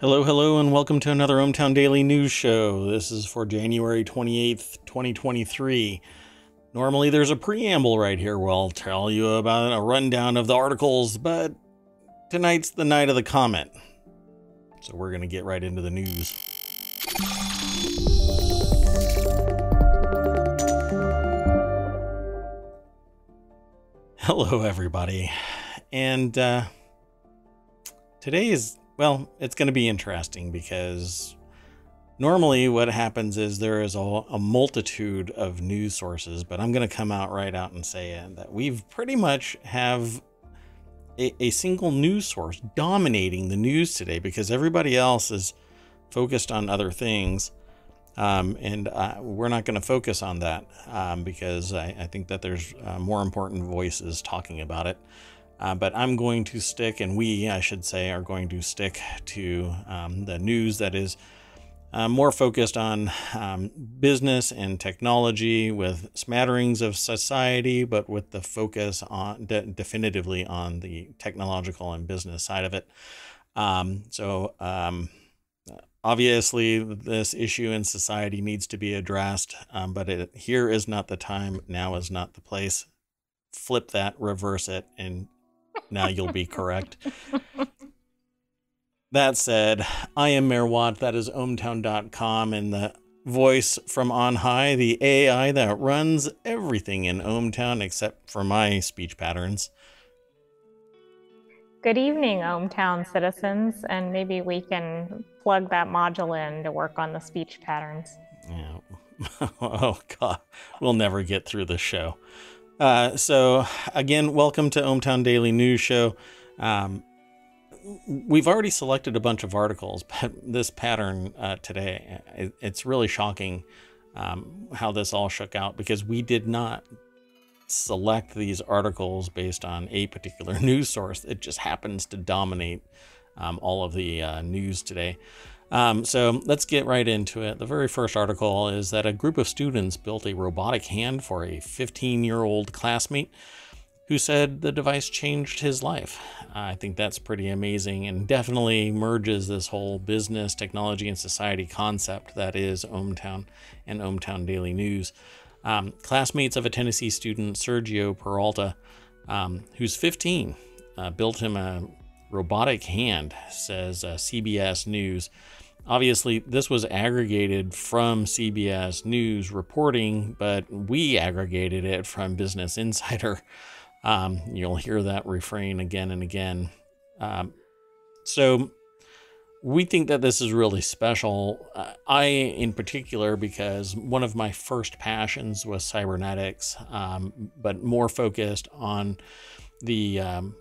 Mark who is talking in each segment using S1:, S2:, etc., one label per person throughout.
S1: Hello, hello, and welcome to another ohmTown Daily News Show. This is for January 28th, 2023. Normally, there's a preamble right here where I'll tell you about a rundown of the articles, but tonight's the night of the comment. So we're going to get right into the news. Hello, everybody. And uh, today is well, it's going to be interesting because normally what happens is there is a, a, multitude of news sources, but I'm going to come out right out and say it, that we've pretty much have a, a single news source dominating the news today because everybody else is focused on other things. Um, and uh, we're not going to focus on that um, because I, I, think that there's uh, more important voices talking about it. Uh, but I'm going to stick, and we, I should say, are going to stick to um, the news that is uh, more focused on um, business and technology with smatterings of society, but with the focus on de- definitively on the technological and business side of it. Um, so, um, obviously, this issue in society needs to be addressed, um, but it, here is not the time. Now is not the place. Flip that, reverse it, and now you'll be correct. that said, I am Mayor Watt. That is ohmtown.com and the voice from on high, the AI that runs everything in ohmTown except for my speech patterns.
S2: Good evening, ohmTown citizens, and maybe we can plug that module in to work on the speech patterns.
S1: Yeah. oh, God. We'll never get through this show. Uh, so again, welcome to ohmTown Daily News Show. Um, we've already selected a bunch of articles, but this pattern uh, today, it, it's really shocking um, how this all shook out because we did not select these articles based on a particular news source. It just happens to dominate um, all of the uh, news today. Um, so let's get right into it. The very first article is that a group of students built a robotic hand for a 15 year old classmate who said the device changed his life. I think that's pretty amazing and definitely merges this whole business, technology, and society concept that is ohmTown and ohmTown Daily News. Um, classmates of a Tennessee student, Sergio Peralta, um, who's 15, uh, built him a robotic hand, says uh, CBS News. Obviously, this was aggregated from CBS News reporting, but we aggregated it from Business Insider. Um, you'll hear that refrain again and again. Um, so, we think that this is really special. Uh, I, in particular, because one of my first passions was cybernetics, um, but more focused on the um,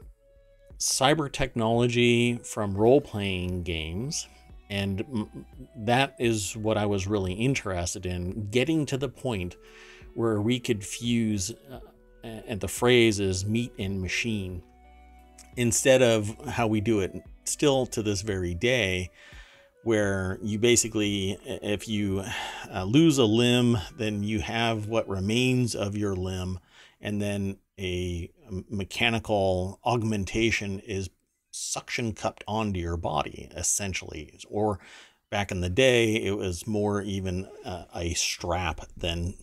S1: cyber technology from role playing games and that is what I was really interested in getting to the point where we could fuse, uh, and the phrase is meat and machine, instead of how we do it still to this very day, where you basically, if you uh, lose a limb, then you have what remains of your limb, and then a mechanical augmentation is suction cupped onto your body, essentially. Or back in the day, it was more even uh, a strap than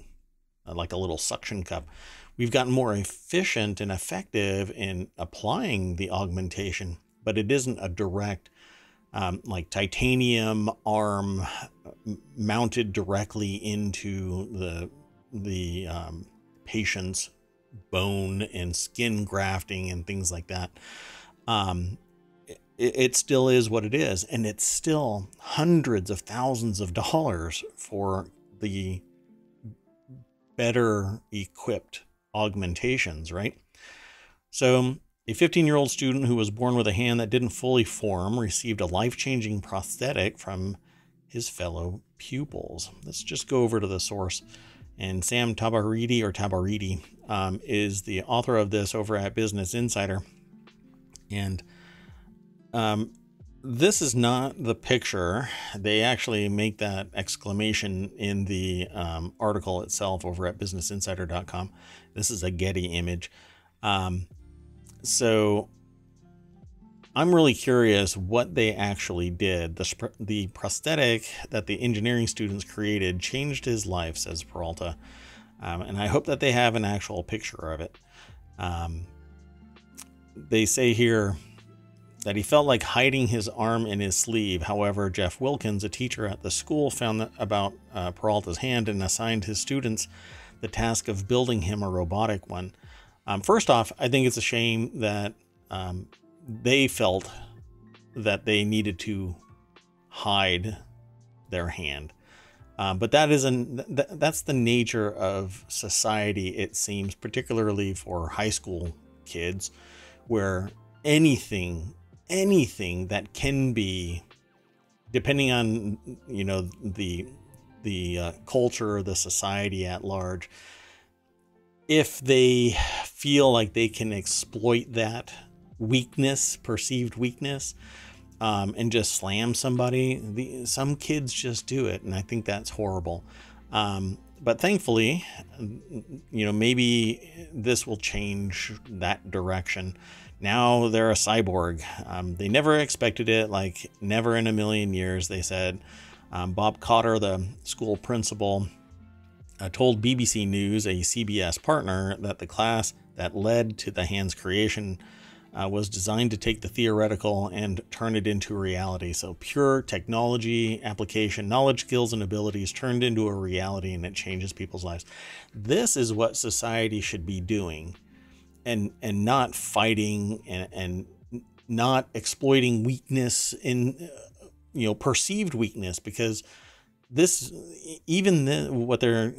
S1: uh, like a little suction cup. We've gotten more efficient and effective in applying the augmentation, but it isn't a direct, um, like titanium arm mounted directly into the the um, patient's bone and skin grafting and things like that um, it, still is what it is. And it's still hundreds of thousands of dollars for the better equipped augmentations, right? So, a 15 year old student who was born with a hand that didn't fully form received a life changing prosthetic from his fellow pupils. Let's just go over to the source. And Sam Tabaridi or Tabaridi um, is the author of this over at Business Insider. And um, this is not the picture. They actually make that exclamation in the um, article itself over at businessinsider.com. This is a Getty image. Um, so I'm really curious what they actually did. The, the prosthetic that the engineering students created changed his life, says Peralta. Um, and I hope that they have an actual picture of it. Um, they say here that he felt like hiding his arm in his sleeve. However, Jeff Wilkins, a teacher at the school, found about uh, Peralta's hand and assigned his students the task of building him a robotic one. Um, first off, I think it's a shame that um, they felt that they needed to hide their hand. Um, but that isn't th- that's the nature of society. It seems, particularly for high school kids, where anything, anything that can be, depending on you know the the uh, culture, the society at large, if they feel like they can exploit that weakness, perceived weakness, um, and just slam somebody. The, some kids just do it, and I think that's horrible. Um, but thankfully, you know, maybe this will change that direction. Now they're a cyborg. Um, they never expected it, like never in a million years. They said. Um, Bob Cotter, the school principal, uh, told BBC News, a CBS partner, that the class that led to the hand's creation uh, was designed to take the theoretical and turn it into reality. So, pure technology application, knowledge, skills, and abilities turned into a reality and it changes people's lives. This is what society should be doing and, and not fighting and, and not exploiting weakness in, you know, perceived weakness because this even the, what they're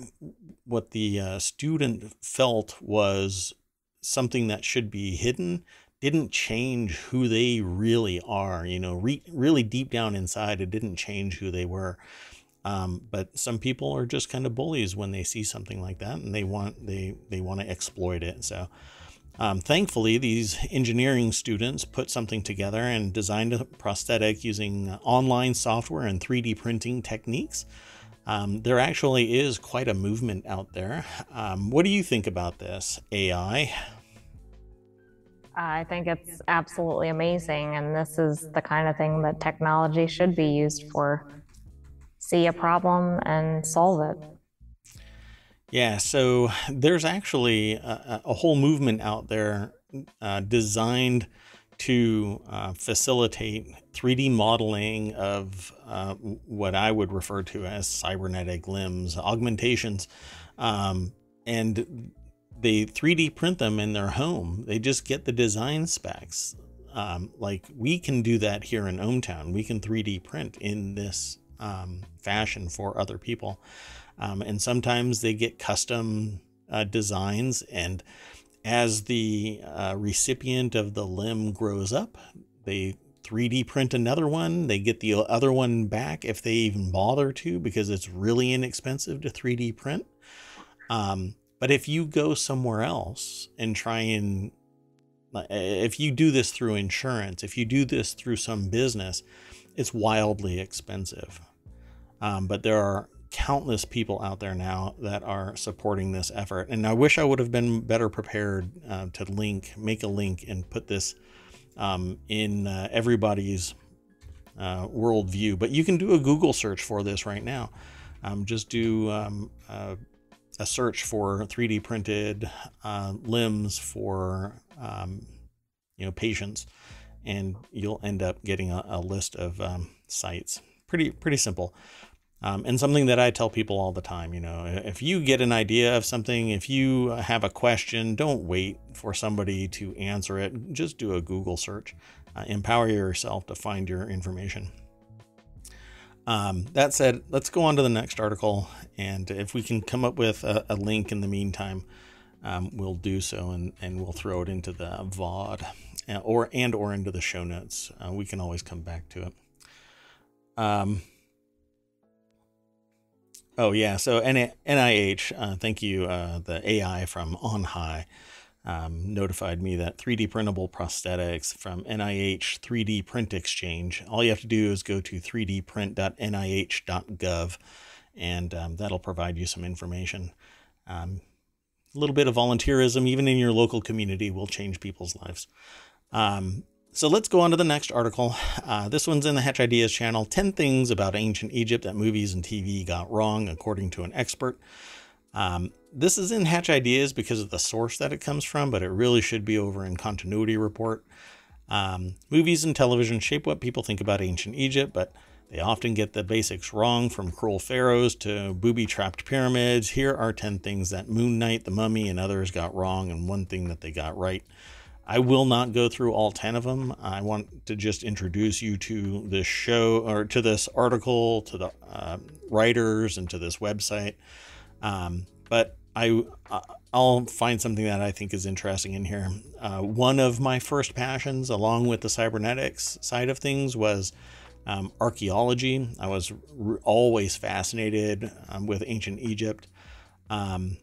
S1: what the uh, student felt was something that should be hidden didn't change who they really are. You know, re- really deep down inside, it didn't change who they were. Um, but some people are just kind of bullies when they see something like that, and they want they they want to exploit it. So. Um, thankfully, these engineering students put something together and designed a prosthetic using online software and 3D printing techniques. Um, there actually is quite a movement out there. Um, what do you think about this AI?
S2: I think it's absolutely amazing. And this is the kind of thing that technology should be used for. See a problem and solve it.
S1: Yeah, so there's actually a, a whole movement out there uh, designed to uh, facilitate 3D modeling of uh, what I would refer to as cybernetic limbs, augmentations. Um, and they 3D print them in their home. They just get the design specs. Um, like we can do that here in ohmTown. We can 3D print in this um, fashion for other people. Um, and sometimes they get custom uh, designs. And as the uh, recipient of the limb grows up, they 3D print another one. They get the other one back if they even bother to, because it's really inexpensive to 3D print. Um, but if you go somewhere else and try and if you do this through insurance, if you do this through some business, it's wildly expensive. Um, but there are countless people out there now that are supporting this effort. And I wish I would have been better prepared uh, to link, make a link, and put this um, in uh, everybody's uh, worldview. But you can do a Google search for this right now. Um, just do um, uh, a search for 3D printed uh, limbs for um, you know patients, and you'll end up getting a, a list of um, sites. Pretty pretty simple. Um, and something that I tell people all the time, you know, if you get an idea of something, if you have a question, don't wait for somebody to answer it. Just do a Google search. Uh, empower yourself to find your information. Um, that said, let's go on to the next article, and if we can come up with a, a link in the meantime, um, we'll do so, and, and we'll throw it into the VOD, uh, or and or into the show notes. Uh, we can always come back to it. Um. Oh yeah, so NIH, uh, thank you, uh, the AI from On High um, notified me that 3D printable prosthetics from NIH 3D Print Exchange. All you have to do is go to 3dprint.nih.gov, and um, that'll provide you some information. Um, a little bit of volunteerism, even in your local community, will change people's lives. So let's go on to the next article. Uh, this one's in the Hatch Ideas channel 10 things about ancient Egypt that movies and TV got wrong, according to an expert. Um, this is in Hatch Ideas because of the source that it comes from, but it really should be over in Continuity Report. Um, movies and television shape what people think about ancient Egypt, but they often get the basics wrong from cruel pharaohs to booby trapped pyramids. Here are 10 things that Moon Knight, the mummy, and others got wrong, and one thing that they got right. I will not go through all 10 of them. I want to just introduce you to this show or to this article, to the uh, writers, and to this website. Um, but I, I'll find something that I think is interesting in here. Uh, one of my first passions, along with the cybernetics side of things, was um, archaeology. I was always fascinated um, with ancient Egypt. Um,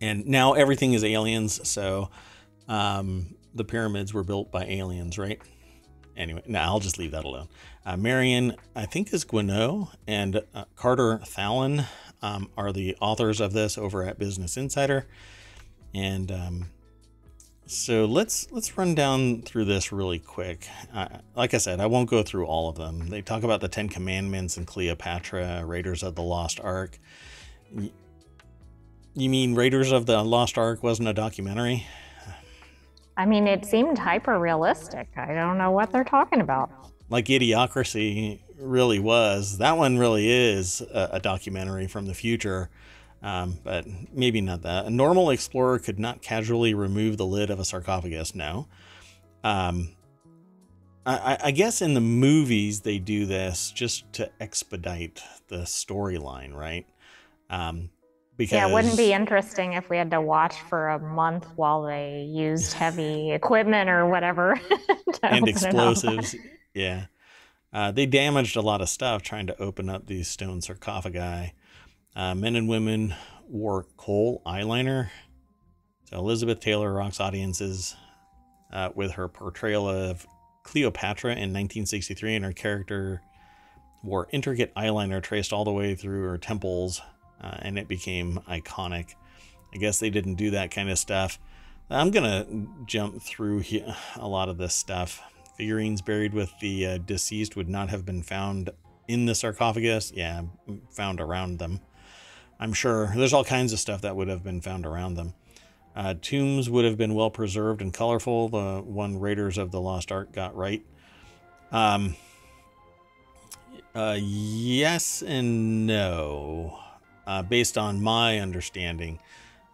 S1: and now everything is aliens. So um, the pyramids were built by aliens, right? Anyway, now I'll just leave that alone. Uh, Marion, I think, is Guineau, and uh, Carter Thallon um, are the authors of this over at Business Insider. And um, so let's let's run down through this really quick. Uh, like I said, I won't go through all of them. They talk about the Ten Commandments and Cleopatra, Raiders of the Lost Ark. You mean Raiders of the Lost Ark wasn't a documentary?
S2: I mean, it seemed hyper realistic. I don't know what they're talking about.
S1: Like Idiocracy really was. That one really is a, a documentary from the future, um, but maybe not that. A normal explorer could not casually remove the lid of a sarcophagus. No. Um, I, I guess in the movies they do this just to expedite the storyline, right? Um,
S2: because yeah, it wouldn't be interesting if we had to watch for a month while they used heavy equipment or whatever
S1: and explosives. Yeah, uh, they damaged a lot of stuff trying to open up these stone sarcophagi. Uh, men and women wore kohl eyeliner. So Elizabeth Taylor rocks audiences uh, with her portrayal of Cleopatra in 1963, and her character wore intricate eyeliner traced all the way through her temples uh, and it became iconic. I guess they didn't do that kind of stuff. I'm gonna jump through a lot of this stuff. Figurines buried with the uh, deceased would not have been found in the sarcophagus. Yeah, found around them. I'm sure there's all kinds of stuff that would have been found around them. Uh, tombs would have been well preserved and colorful. The one Raiders of the Lost Ark got right. Um, uh, yes and no uh, based on my understanding,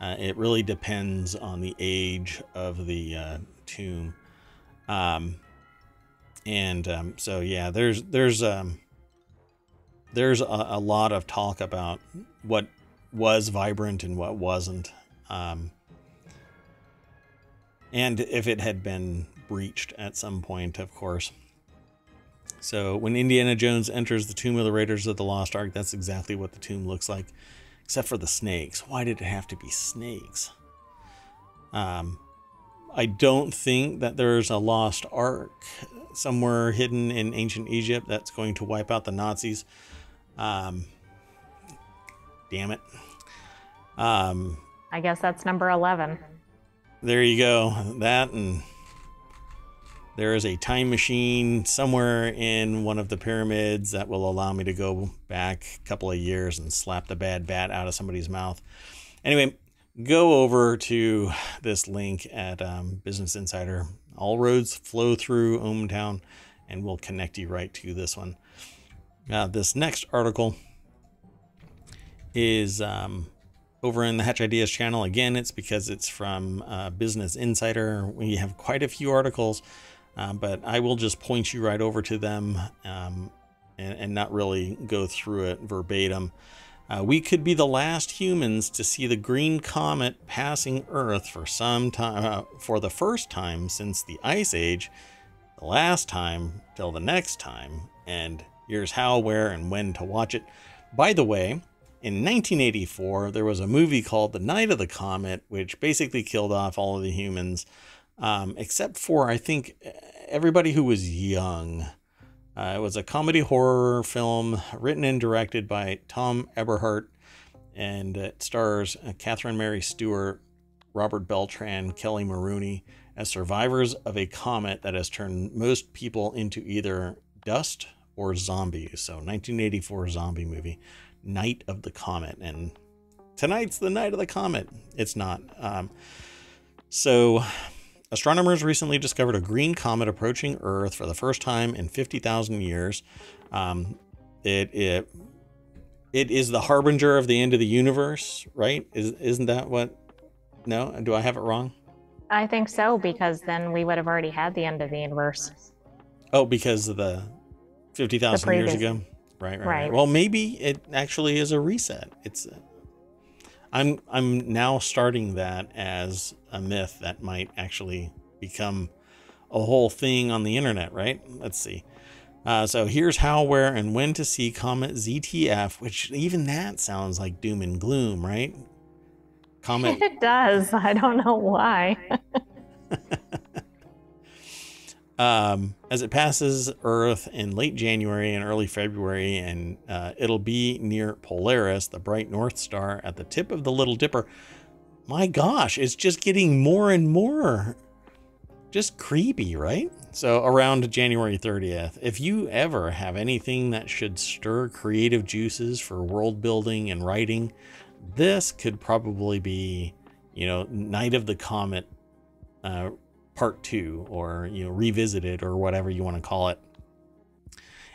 S1: uh, it really depends on the age of the uh, tomb. Um, and um, so, yeah, there's there's um, there's a, a, lot of talk about what was vibrant and what wasn't, um, and if it had been breached at some point, of course. So when Indiana Jones enters the tomb of the Raiders of the Lost Ark, that's exactly what the tomb looks like, except for the snakes. Why did it have to be snakes? Um, I don't think that there's a lost ark somewhere hidden in ancient Egypt that's going to wipe out the Nazis. Um, damn it. Um,
S2: I guess that's number 11.
S1: There you go. That and there is a time machine somewhere in one of the pyramids that will allow me to go back a couple of years and slap the bad bat out of somebody's mouth. Anyway, go over to this link at um, Business Insider. All roads flow through ohmTown, and we'll connect you right to this one. Now, this next article is um, over in the Hatch Ideas channel. Again, it's because it's from uh, Business Insider. We have quite a few articles uh, but I will just point you right over to them um, and, and, not really go through it verbatim. Uh, we could be the last humans to see the green comet passing Earth for some time, uh, for the first time since the Ice Age, the last time till the next time, and here's how, where, and when to watch it. By the way, in 1984, there was a movie called The Night of the Comet, which basically killed off all of the humans um, except for I think everybody who was young. Uh, it was a comedy horror film written and directed by Thom Eberhardt, and it stars uh, Catherine Mary Stewart, Robert Beltran, Kelly Maroney, as survivors of a comet that has turned most people into either dust or zombies. So, 1984 zombie movie, Night of the Comet. And tonight's the night of the comet. It's not. Um, so, astronomers recently discovered a green comet approaching Earth for the first time in 50,000 years. Um, it, it it is the harbinger of the end of the universe, right? Is isn't that what? No, do I have it wrong?
S2: I think so because then we would have already had the end of the universe.
S1: Oh, because of the fifty thousand years ago. Right, right, right, Well, maybe it actually is a reset. It's. I'm I'm now starting that as a myth that might actually become a whole thing on the internet, right? Let's see. Uh, so here's how, where, and when to see Comet ZTF, which even that sounds like doom and gloom, right?
S2: Comet. It does. I don't know why.
S1: um, as it passes Earth in late January and early February, and uh, it'll be near Polaris, the bright North Star at the tip of the Little Dipper. My gosh, it's just getting more and more just creepy, right? So around January 30th, if you ever have anything that should stir creative juices for world building and writing, this could probably be, you know, Night of the Comet uh, Part 2 or, you know, revisited or whatever you want to call it.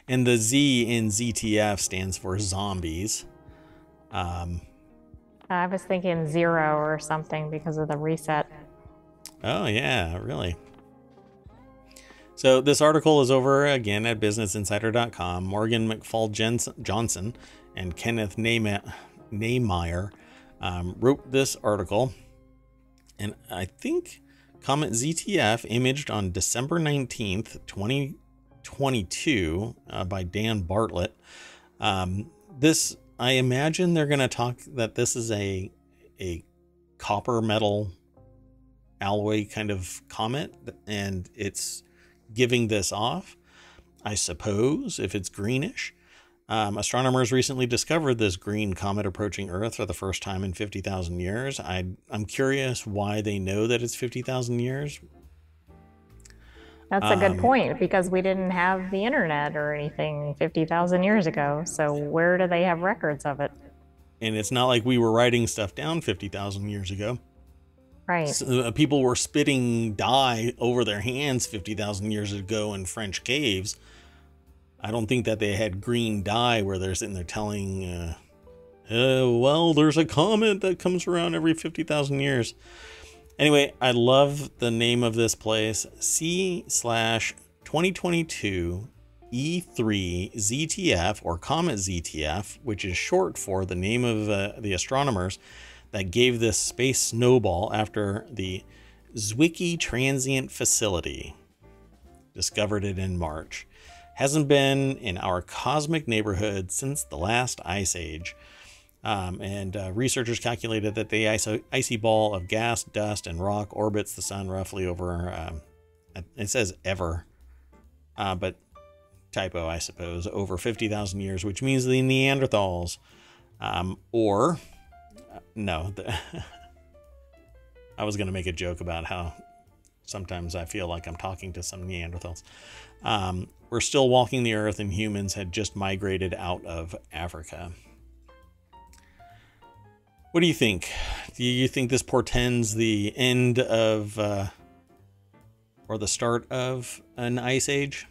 S1: And the Z in ZTF stands for zombies. Um,
S2: I was thinking zero or something because of the reset.
S1: Oh, yeah, really. So this article is over again at businessinsider.com. Morgan McFall Johnsen and Kenneth Niemeyer um, wrote this article. And I think Comet ZTF imaged on December 19th, 2022 uh, by Dan Bartlett. Um, this, I imagine they're going to talk that this is a, a copper metal alloy kind of comet and it's giving this off, I suppose, if it's greenish. Um, astronomers recently discovered this green comet approaching Earth for the first time in 50,000 years. I, I'm curious why they know that it's 50,000 years.
S2: That's a good um, point because we didn't have the internet or anything 50,000 years ago. So, where do they have records of it?
S1: And it's not like we were writing stuff down 50,000 years ago.
S2: Right.
S1: So, uh, people were spitting dye over their hands 50,000 years ago in French caves. I don't think that they had green dye where they're sitting there telling, uh, uh, well, there's a comet that comes around every 50,000 years. Anyway, I love the name of this place C slash 2022 E3 ZTF or Comet ZTF, which is short for the name of uh, the astronomers that gave this space snowball after the Zwicky Transient Facility. Discovered it in March. Hasn't been in our cosmic neighborhood since the last ice age. Um, and uh, researchers calculated that the icy, icy, ball of gas, dust, and rock orbits the sun roughly over, um, it says ever, uh, but typo, I suppose, over 50,000 years, which means the Neanderthals, um, or no, the, I was going to make a joke about how sometimes I feel like I'm talking to some Neanderthals. We're still walking the earth, and humans had just migrated out of Africa. What do you think? Do you think this portends the end of, uh, or the start of an ice age?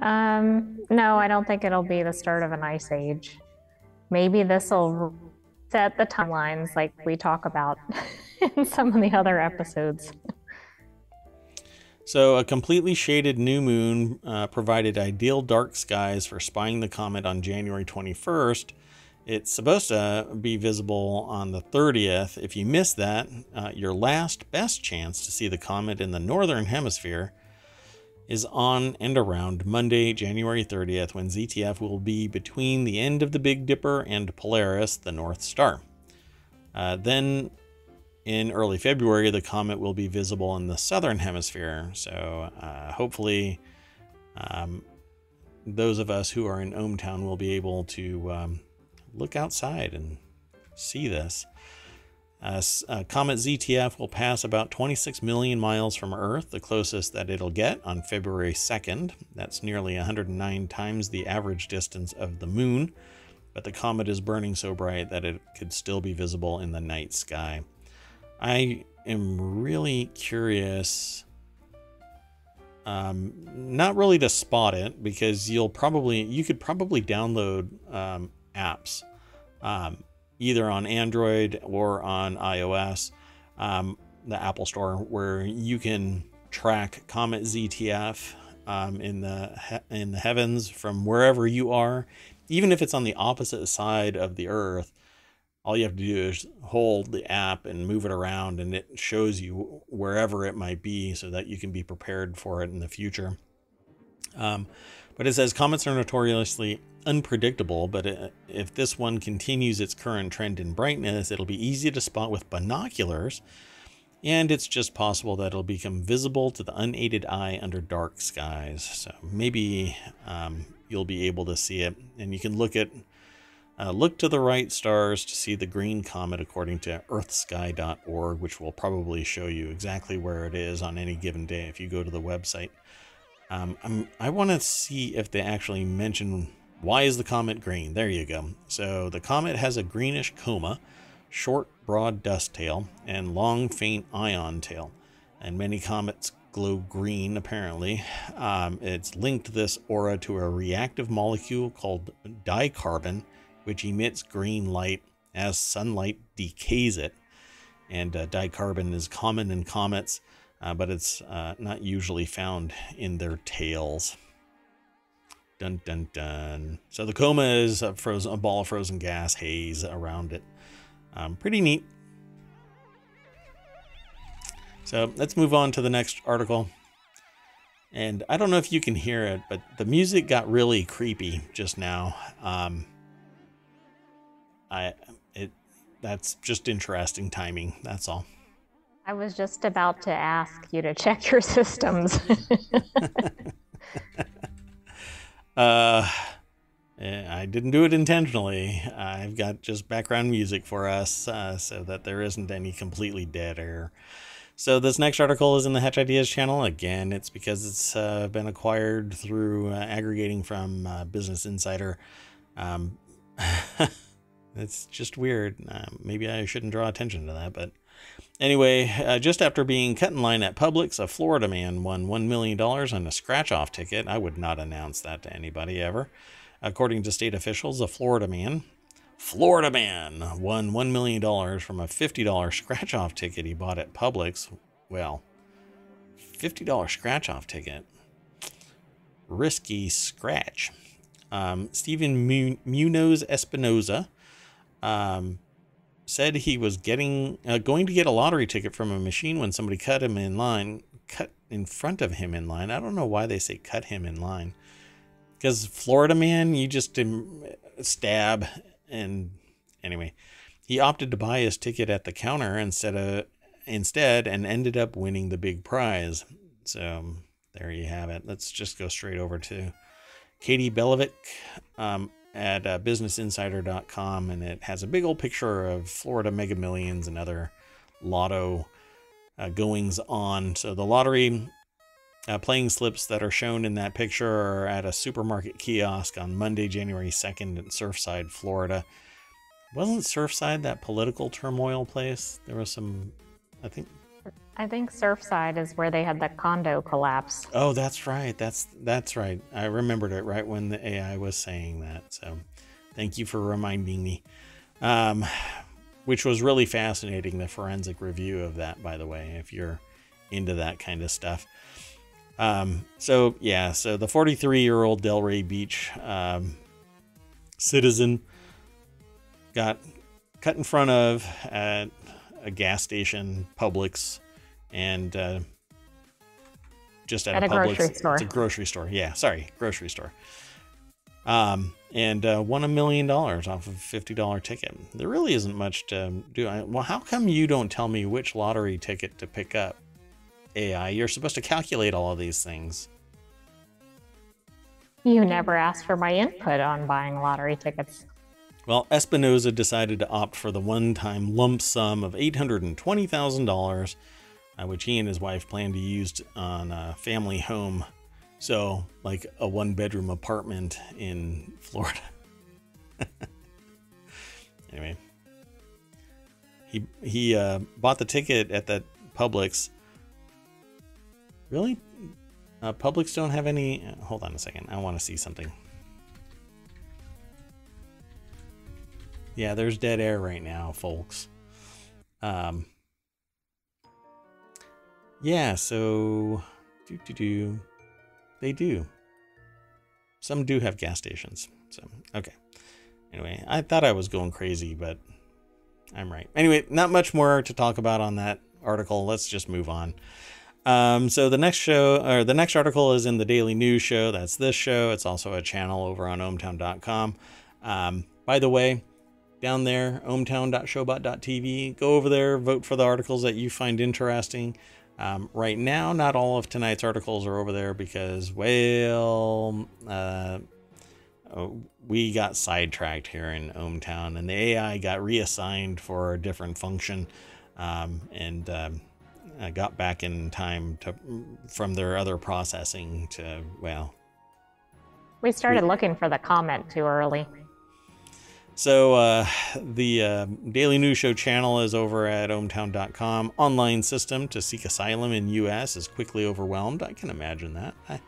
S2: Um, no, I don't think it'll be the start of an ice age maybe this will set the timelines like we talk about in some of the other episodes.
S1: So, a completely shaded new moon uh, provided ideal dark skies for spying the comet on January 21st. It's supposed to be visible on the 30th. If you miss that, uh, your last best chance to see the comet in the northern hemisphere is on and around Monday, January 30th, when ZTF will be between the end of the Big Dipper and Polaris, the North Star. Uh, then in early February, the comet will be visible in the southern hemisphere. So uh, hopefully, um, those of us who are in ohmTown will be able to um, look outside and see this. Uh, uh, Comet ZTF will pass about 26 million miles from Earth, the closest that it'll get, on February 2nd. That's nearly 109 times the average distance of the Moon, but the comet is burning so bright that it could still be visible in the night sky. I am really curious. Um, not really to spot it because you'll probably you could probably download um, apps um, either on Android or on iOS, um, the Apple Store, where you can track Comet ZTF um, in the in the heavens from wherever you are, even if it's on the opposite side of the Earth. All you have to do is hold the app and move it around, and it shows you wherever it might be, so that you can be prepared for it in the future. Um, but it says comets are notoriously unpredictable, but uh, if this one continues its current trend in brightness, it'll be easy to spot with binoculars, and it's just possible that it'll become visible to the unaided eye under dark skies. So maybe um, you'll be able to see it, and you can look at uh, look to the right stars to see the green comet according to earthsky.org, which will probably show you exactly where it is on any given day if you go to the website. Um, i want to see if they actually mention why is the comet green? There you go. So the comet has a greenish coma, short, broad dust tail, and long, faint ion tail. And many comets glow green, apparently. Um, it's linked this aura to a reactive molecule called dicarbon, which emits green light as sunlight decays it. And uh, dicarbon is common in comets, uh, but it's uh, not usually found in their tails. Dun dun dun. So the coma is a frozen, a ball of frozen gas haze around it. Um, pretty neat. So let's move on to the next article. And I don't know if you can hear it, but the music got really creepy just now. Um, I it that's just interesting timing. That's all.
S2: I was just about to ask you to check your systems.
S1: Uh, eh, I didn't do it intentionally. I've got just background music for us uh, so that there isn't any completely dead air. So this next article is in the Hatch Ideas channel. Again, it's because it's uh, been acquired through uh, aggregating from uh, Business Insider. Um, it's just weird. Uh, maybe I shouldn't draw attention to that, but Anyway, uh, just after being cut in line at Publix, a Florida man won $1 million on a scratch off ticket. I would not announce that to anybody ever. According to state officials, a Florida man, Florida man, won $1 million from a $50 scratch off ticket he bought at Publix. Well, $50 scratch off ticket. Risky scratch. Um, Stephen Munoz Espinoza um, said he was getting uh, going to get a lottery ticket from a machine when somebody cut him in line, cut in front of him in line. I don't know why they say cut him in line. Because Florida man, you just stab and anyway, he opted to buy his ticket at the counter instead of instead and ended up winning the big prize. So there you have it. Let's just go straight over to Katie Balevic. Um, at uh, businessinsider.com and it has a big old picture of Florida Mega Millions and other lotto uh, goings on. So the lottery uh, playing slips that are shown in that picture are at a supermarket kiosk on Monday, January 2nd in Surfside, Florida. Wasn't Surfside that political turmoil place? There was some, I think
S2: I think Surfside is where they had the condo collapse.
S1: Oh, that's right. That's that's right. I remembered it right when the AI was saying that. So, thank you for reminding me. Um, which was really fascinating. The forensic review of that, by the way, if you're into that kind of stuff. Um, so yeah, so the 43 year old Delray Beach um, citizen got cut in front of at a gas station, Publix and uh, just at,
S2: at a, Publix, grocery store.
S1: It's a grocery store. Yeah, sorry, grocery store. Um, and uh, won a million dollars off of a fifty dollar ticket. There really isn't much to do. I, well, how come you don't tell me which lottery ticket to pick up? AI, you're supposed to calculate all of these things.
S2: You never asked for my input on buying lottery tickets.
S1: Well, Espinoza decided to opt for the one time lump sum of $820,000, uh, which he and his wife plan to use on a family home. So, like a one bedroom apartment in Florida. anyway, he, he uh, bought the ticket at that Publix. Really? Uh, Publix don't have any. Uh, hold on a second. I want to see something. Yeah, there's dead air right now, folks. Um, yeah, so do do do, they do. Some do have gas stations. So okay. Anyway, I thought I was going crazy, but I'm right. Anyway, not much more to talk about on that article. Let's just move on. Um, so the next show or the next article is in the Daily News Show. That's this show. It's also a channel over on ohmtown.com. Um, by the way, down there, ohmtown.showbot.tv. Go over there, vote for the articles that you find interesting. Um, right now, not all of tonight's articles are over there because, well, uh, we got sidetracked here in ohmTown and the AI got reassigned for a different function um, and um, got back in time to from their other processing to, well.
S2: We started we, looking for the comment too early.
S1: So uh, the uh, Daily News Show channel is over at ohmtown.com. Online system to seek asylum in U.S. is quickly overwhelmed. I can imagine that. I,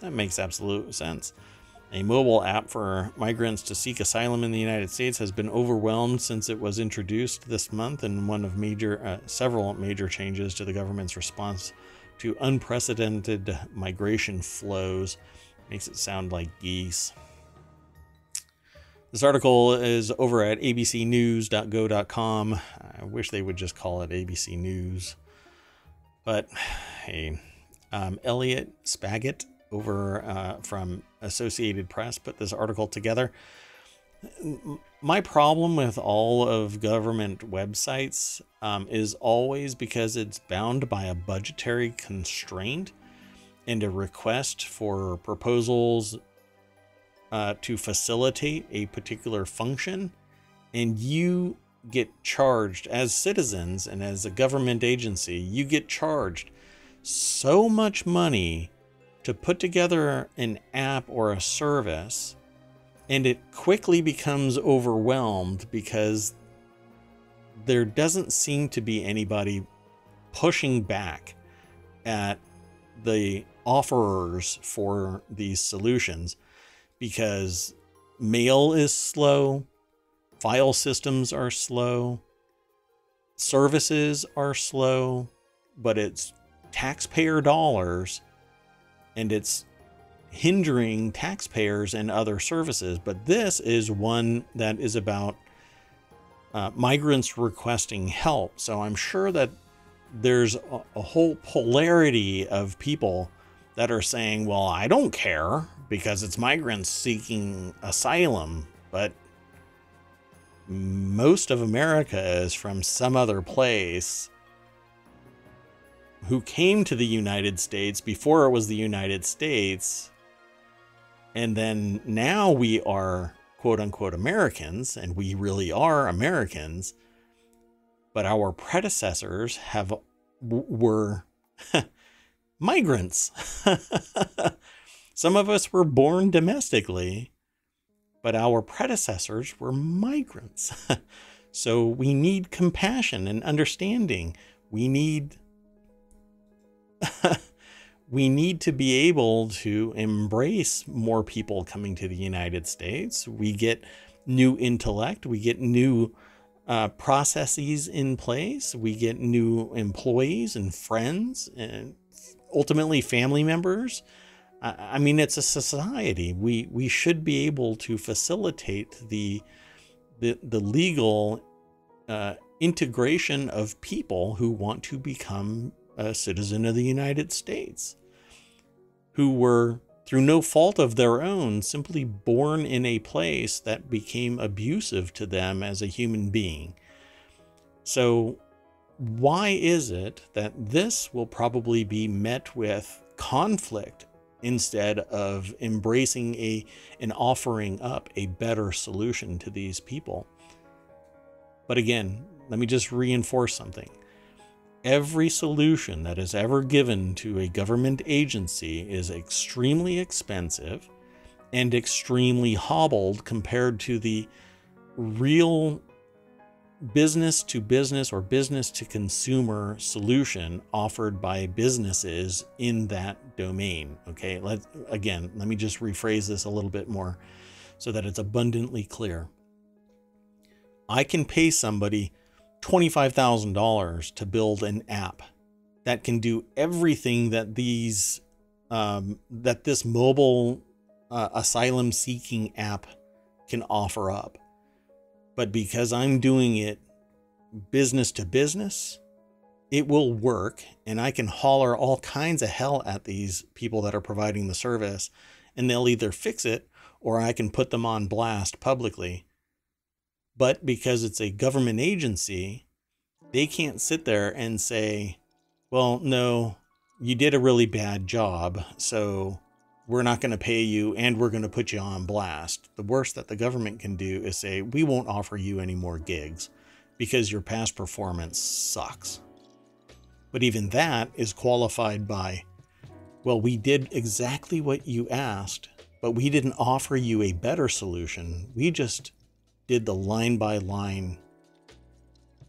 S1: that makes absolute sense. A mobile app for migrants to seek asylum in the United States has been overwhelmed since it was introduced this month, and one of major, uh, several major changes to the government's response to unprecedented migration flows. Makes it sound like geese. This article is over at abcnews.go.com. I wish they would just call it ABC News. But hey, um, Elliot Spagat over uh, from Associated Press put this article together. My problem with all of government websites um, is always because it's bound by a budgetary constraint and a request for proposals uh, to facilitate a particular function, and you get charged as citizens and as a government agency, you get charged so much money to put together an app or a service, and it quickly becomes overwhelmed because there doesn't seem to be anybody pushing back at the offerers for these solutions because mail is slow, file systems are slow, services are slow, but it's taxpayer dollars and it's hindering taxpayers and other services. But this is one that is about uh, migrants requesting help. So I'm sure that there's a, a whole polarity of people that are saying, well, I don't care because it's migrants seeking asylum, but most of America is from some other place who came to the United States before it was the United States. And then now we are quote unquote Americans, and we really are Americans. But our predecessors have were migrants. Some of us were born domestically, but our predecessors were migrants. so we need compassion and understanding. We need we need to be able to embrace more people coming to the United States. We get new intellect, we get new uh, processes in place, we get new employees and friends, and ultimately family members I mean, it's a society. We we should be able to facilitate the the the legal uh, integration of people who want to become a citizen of the United States, who were through no fault of their own simply born in a place that became abusive to them as a human being. So, why is it that this will probably be met with conflict instead of embracing a and offering up a better solution to these people. But again, let me just reinforce something. Every solution that is ever given to a government agency is extremely expensive and extremely hobbled compared to the real business to business or business to consumer solution offered by businesses in that domain. Okay, let again, let me just rephrase this a little bit more so that it's abundantly clear. I can pay somebody $25,000 to build an app that can do everything that these um, that this mobile uh, asylum seeking app can offer up. But because I'm doing it business to business, it will work and I can holler all kinds of hell at these people that are providing the service and they'll either fix it or I can put them on blast publicly. But because it's a government agency, they can't sit there and say, well, no, you did a really bad job, so we're not going to pay you and we're going to put you on blast. The worst that the government can do is say, we won't offer you any more gigs because your past performance sucks. But even that is qualified by, well, we did exactly what you asked, but we didn't offer you a better solution. We just did the line by line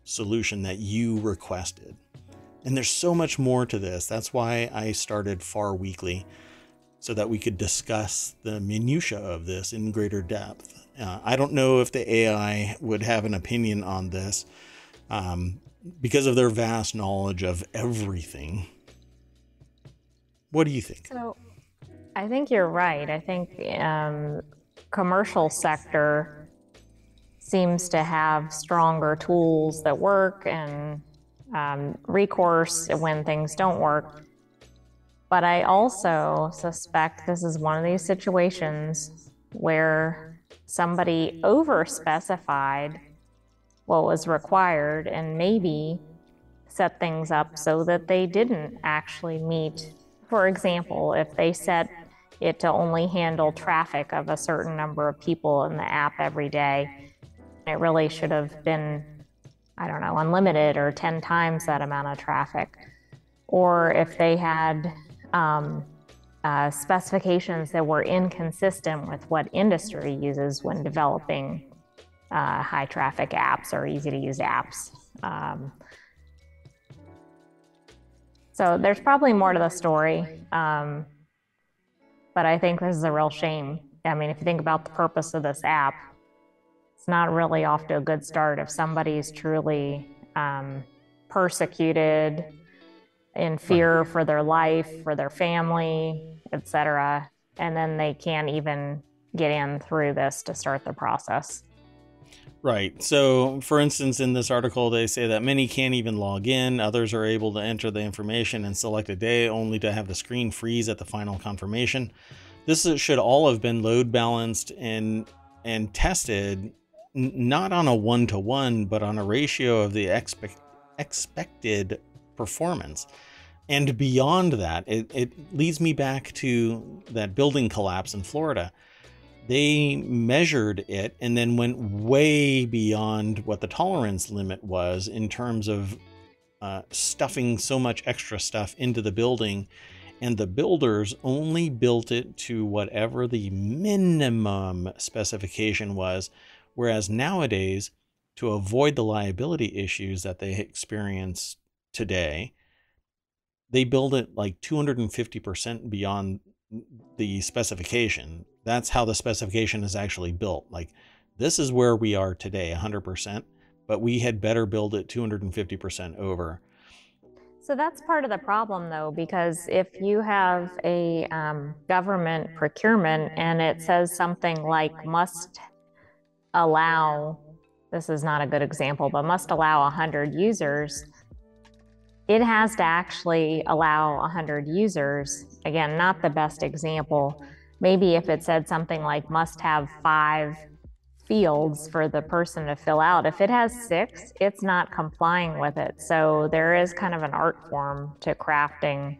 S1: solution that you requested. And there's so much more to this. That's why I started FAR Weekly, so that we could discuss the minutiae of this in greater depth. Uh, I don't know if the AI would have an opinion on this um, because of their vast knowledge of everything. What do you think?
S2: So, I think you're right. I think um, commercial sector seems to have stronger tools that work and um, recourse when things don't work. But I also suspect this is one of these situations where somebody over specified what was required and maybe set things up so that they didn't actually meet. For example, if they set it to only handle traffic of a certain number of people in the app every day, it really should have been, I don't know, unlimited or 10 times that amount of traffic. Or if they had um, uh, specifications that were inconsistent with what industry uses when developing uh, high traffic apps or easy to use apps. Um, so there's probably more to the story. Um, but I think this is a real shame. I mean, if you think about the purpose of this app, it's not really off to a good start if somebody's truly um, persecuted in fear for their life, for their family, etc., and then they can't even get in through this to start the process.
S1: Right. So, for instance, in this article, they say that many can't even log in. Others are able to enter the information and select a day only to have the screen freeze at the final confirmation. This should all have been load balanced and and tested not on a one to one, but on a ratio of the expect, expected performance. And beyond that, it, it leads me back to that building collapse in Florida. They measured it and then went way beyond what the tolerance limit was in terms of uh, stuffing so much extra stuff into the building. And the builders only built it to whatever the minimum specification was Whereas nowadays, to avoid the liability issues that they experience today, they build it like 250% beyond the specification. That's how the specification is actually built. Like, this is where we are today, 100%, but we had better build it 250% over.
S2: So that's part of the problem, though, because if you have a um, government procurement and it says something like must allow, this is not a good example, but must allow 100 users, it has to actually allow 100 users. Again, not the best example. Maybe if it said something like must have five fields for the person to fill out. If it has six, it's not complying with it. So there is kind of an art form to crafting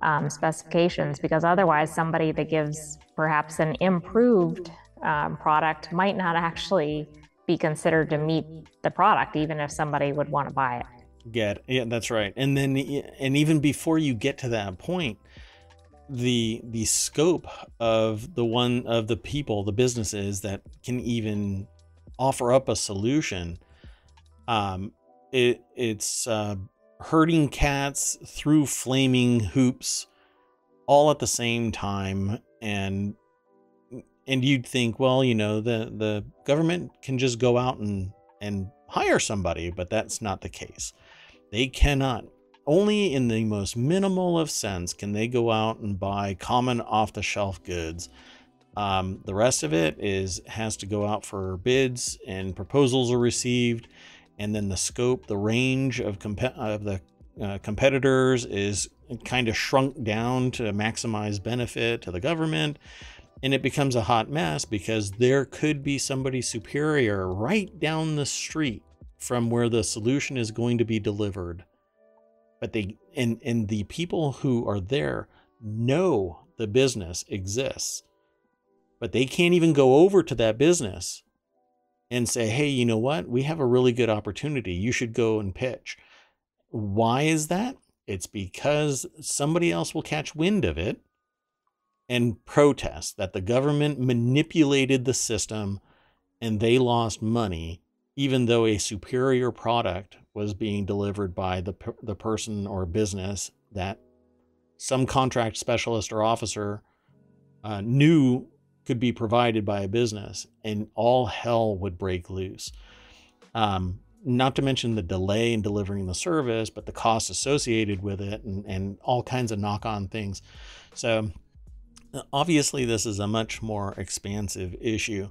S2: um, specifications because otherwise somebody that gives perhaps an improved um, product might not actually be considered to meet the product even if somebody would want to buy it
S1: get yeah that's right. And then and even before you get to that point the the scope of the one of the people the businesses that can even offer up a solution um it it's uh herding cats through flaming hoops all at the same time. And and you'd think well you know the the government can just go out and and hire somebody but that's not the case they cannot only in the most minimal of sense can they go out and buy common off the shelf goods um, the rest of it is has to go out for bids and proposals are received and then the scope, the range of, comp- of the uh, competitors is kind of shrunk down to maximize benefit to the government. And it becomes a hot mess because there could be somebody superior right down the street from where the solution is going to be delivered. But they and and the people who are there know the business exists. But they can't even go over to that business and say, hey, you know what? We have a really good opportunity. You should go and pitch. Why is that? It's because somebody else will catch wind of it and protest that the government manipulated the system and they lost money, even though a superior product was being delivered by the, the person or business that some contract specialist or officer uh, knew could be provided by a business and all hell would break loose. Um, not to mention the delay in delivering the service, but the cost associated with it and, and all kinds of knock on things. So, obviously, this is a much more expansive issue.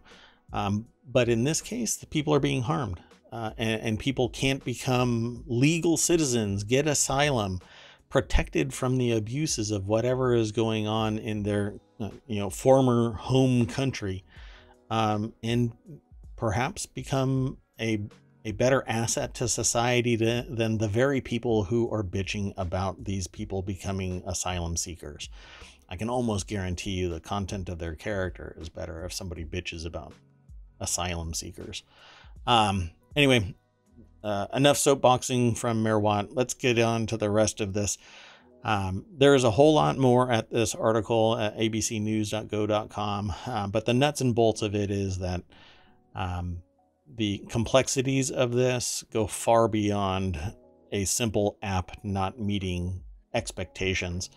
S1: Um, but in this case, the people are being harmed uh, and, and people can't become legal citizens, get asylum, protected from the abuses of whatever is going on in their uh, you know former home country um, and perhaps become a a better asset to society to, than the very people who are bitching about these people becoming asylum seekers. I can almost guarantee you the content of their character is better if somebody bitches about asylum seekers. Um, anyway, uh, enough soapboxing from Mayor Let's get on to the rest of this. Um, there is a whole lot more at this article at abcnews.go.com, uh, but the nuts and bolts of it is that um, the complexities of this go far beyond a simple app not meeting expectations.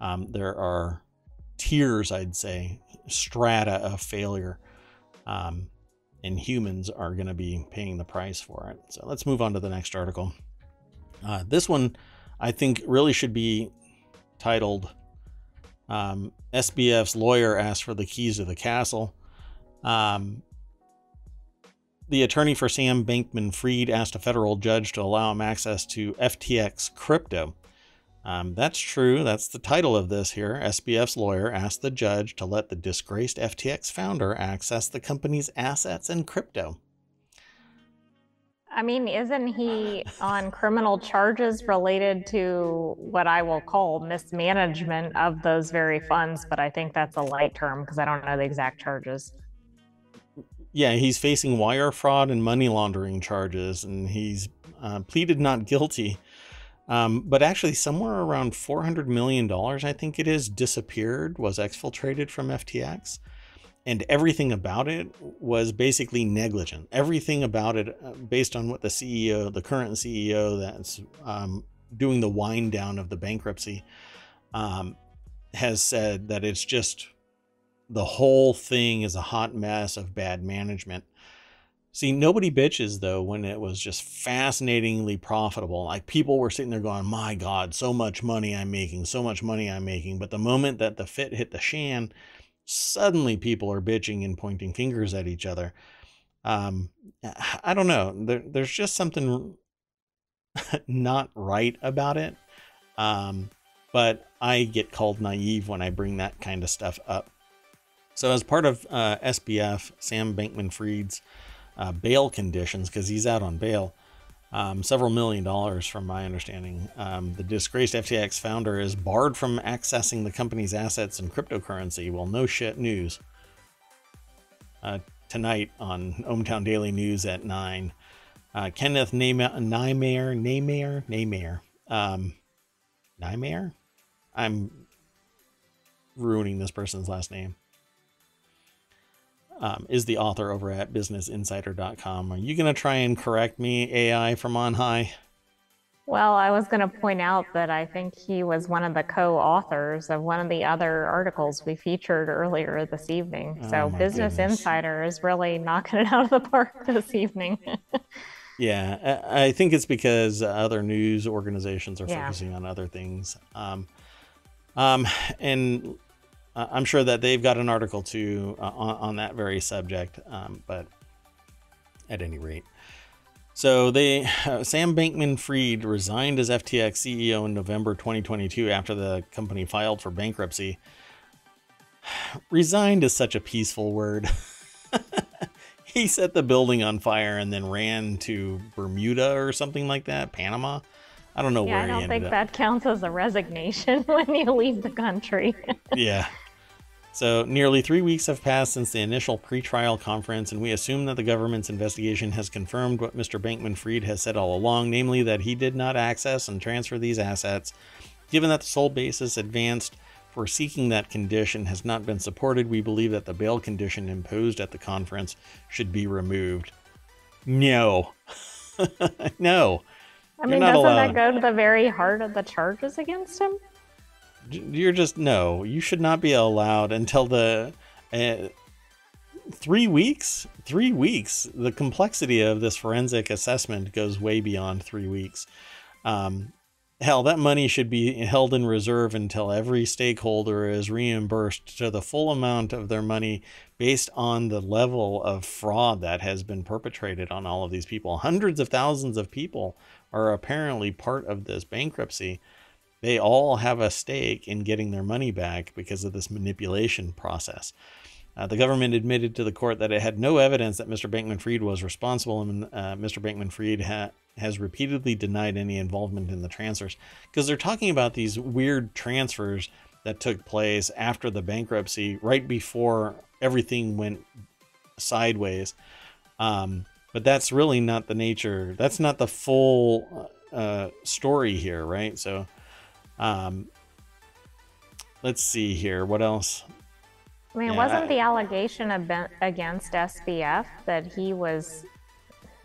S1: Um, there are tiers, I'd say, strata of failure, um, and humans are going to be paying the price for it. So let's move on to the next article. Uh, this one I think really should be titled um, SBF's lawyer asked for the keys to the castle. Um, the attorney for Sam Bankman Fried asked a federal judge to allow him access to FTX crypto. Um, that's true. That's the title of this here. SBF's lawyer asked the judge to let the disgraced FTX founder access the company's assets and crypto.
S2: I mean, isn't he on criminal charges related to what I will call mismanagement of those very funds? But I think that's a light term because I don't know the exact charges.
S1: Yeah, he's facing wire fraud and money laundering charges, and he's uh, pleaded not guilty. Um, but actually, somewhere around $400 million, I think it is, disappeared, was exfiltrated from FTX and everything about it was basically negligent. Everything about it, uh, based on what the CEO, the current CEO that's um, doing the wind down of the bankruptcy, um, has said that it's just the whole thing is a hot mess of bad management. See, nobody bitches though when it was just fascinatingly profitable. Like people were sitting there going, "My God, so much money I'm making, so much money I'm making." But the moment that the fit hit the shan, suddenly people are bitching and pointing fingers at each other. Um, I don't know. There, there's just something not right about it. Um, but I get called naive when I bring that kind of stuff up. So, as part of uh, SBF, Sam Bankman Fried's uh, bail conditions, because he's out on bail, um, several million dollars, from my understanding. Um, the disgraced FTX founder is barred from accessing the company's assets and cryptocurrency. Well, no shit news. Uh, tonight on ohmTown Daily News at 9. Uh, Kenneth Niemeyer, Niemeyer, Niemeyer, um, Niemeyer? I'm ruining this person's last name. Um, is the author over at businessinsider.com. Are you going to try and correct me, AI from on high?
S2: Well, I was going to point out that I think he was one of the co authors of one of the other articles we featured earlier this evening. So,
S1: Oh,
S2: Business
S1: goodness.
S2: Insider is really knocking it out of the park this evening.
S1: Yeah, I think it's because other news organizations are
S2: Yeah.
S1: focusing on other things. Um, um, and uh, I'm sure that they've got an article too uh, on, on that very subject. Um, but at any rate, so they uh, Sam Bankman-Fried resigned as FTX CEO in November 2022 after the company filed for bankruptcy. Resigned is such a peaceful word. he set the building on fire and then ran to Bermuda or something like that, Panama. I don't know
S2: yeah,
S1: where
S2: I don't think
S1: up.
S2: that counts as a resignation when you leave the country.
S1: yeah. So, nearly three weeks have passed since the initial pretrial conference, and we assume that the government's investigation has confirmed what Mr. Bankman Fried has said all along namely, that he did not access and transfer these assets. Given that the sole basis advanced for seeking that condition has not been supported, we believe that the bail condition imposed at the conference should be removed. No. no.
S2: I mean, doesn't
S1: allowed.
S2: that go to the very heart of the charges against him?
S1: you're just no you should not be allowed until the uh, three weeks three weeks the complexity of this forensic assessment goes way beyond three weeks um, hell that money should be held in reserve until every stakeholder is reimbursed to the full amount of their money based on the level of fraud that has been perpetrated on all of these people hundreds of thousands of people are apparently part of this bankruptcy they all have a stake in getting their money back because of this manipulation process. Uh, the government admitted to the court that it had no evidence that Mr. Bankman Fried was responsible, and uh, Mr. Bankman Fried ha- has repeatedly denied any involvement in the transfers because they're talking about these weird transfers that took place after the bankruptcy, right before everything went sideways. Um, but that's really not the nature, that's not the full uh, story here, right? So, um, let's see here. What else?
S2: I mean,
S1: Yeah,
S2: wasn't
S1: I-
S2: the allegation ab- against SBF that he was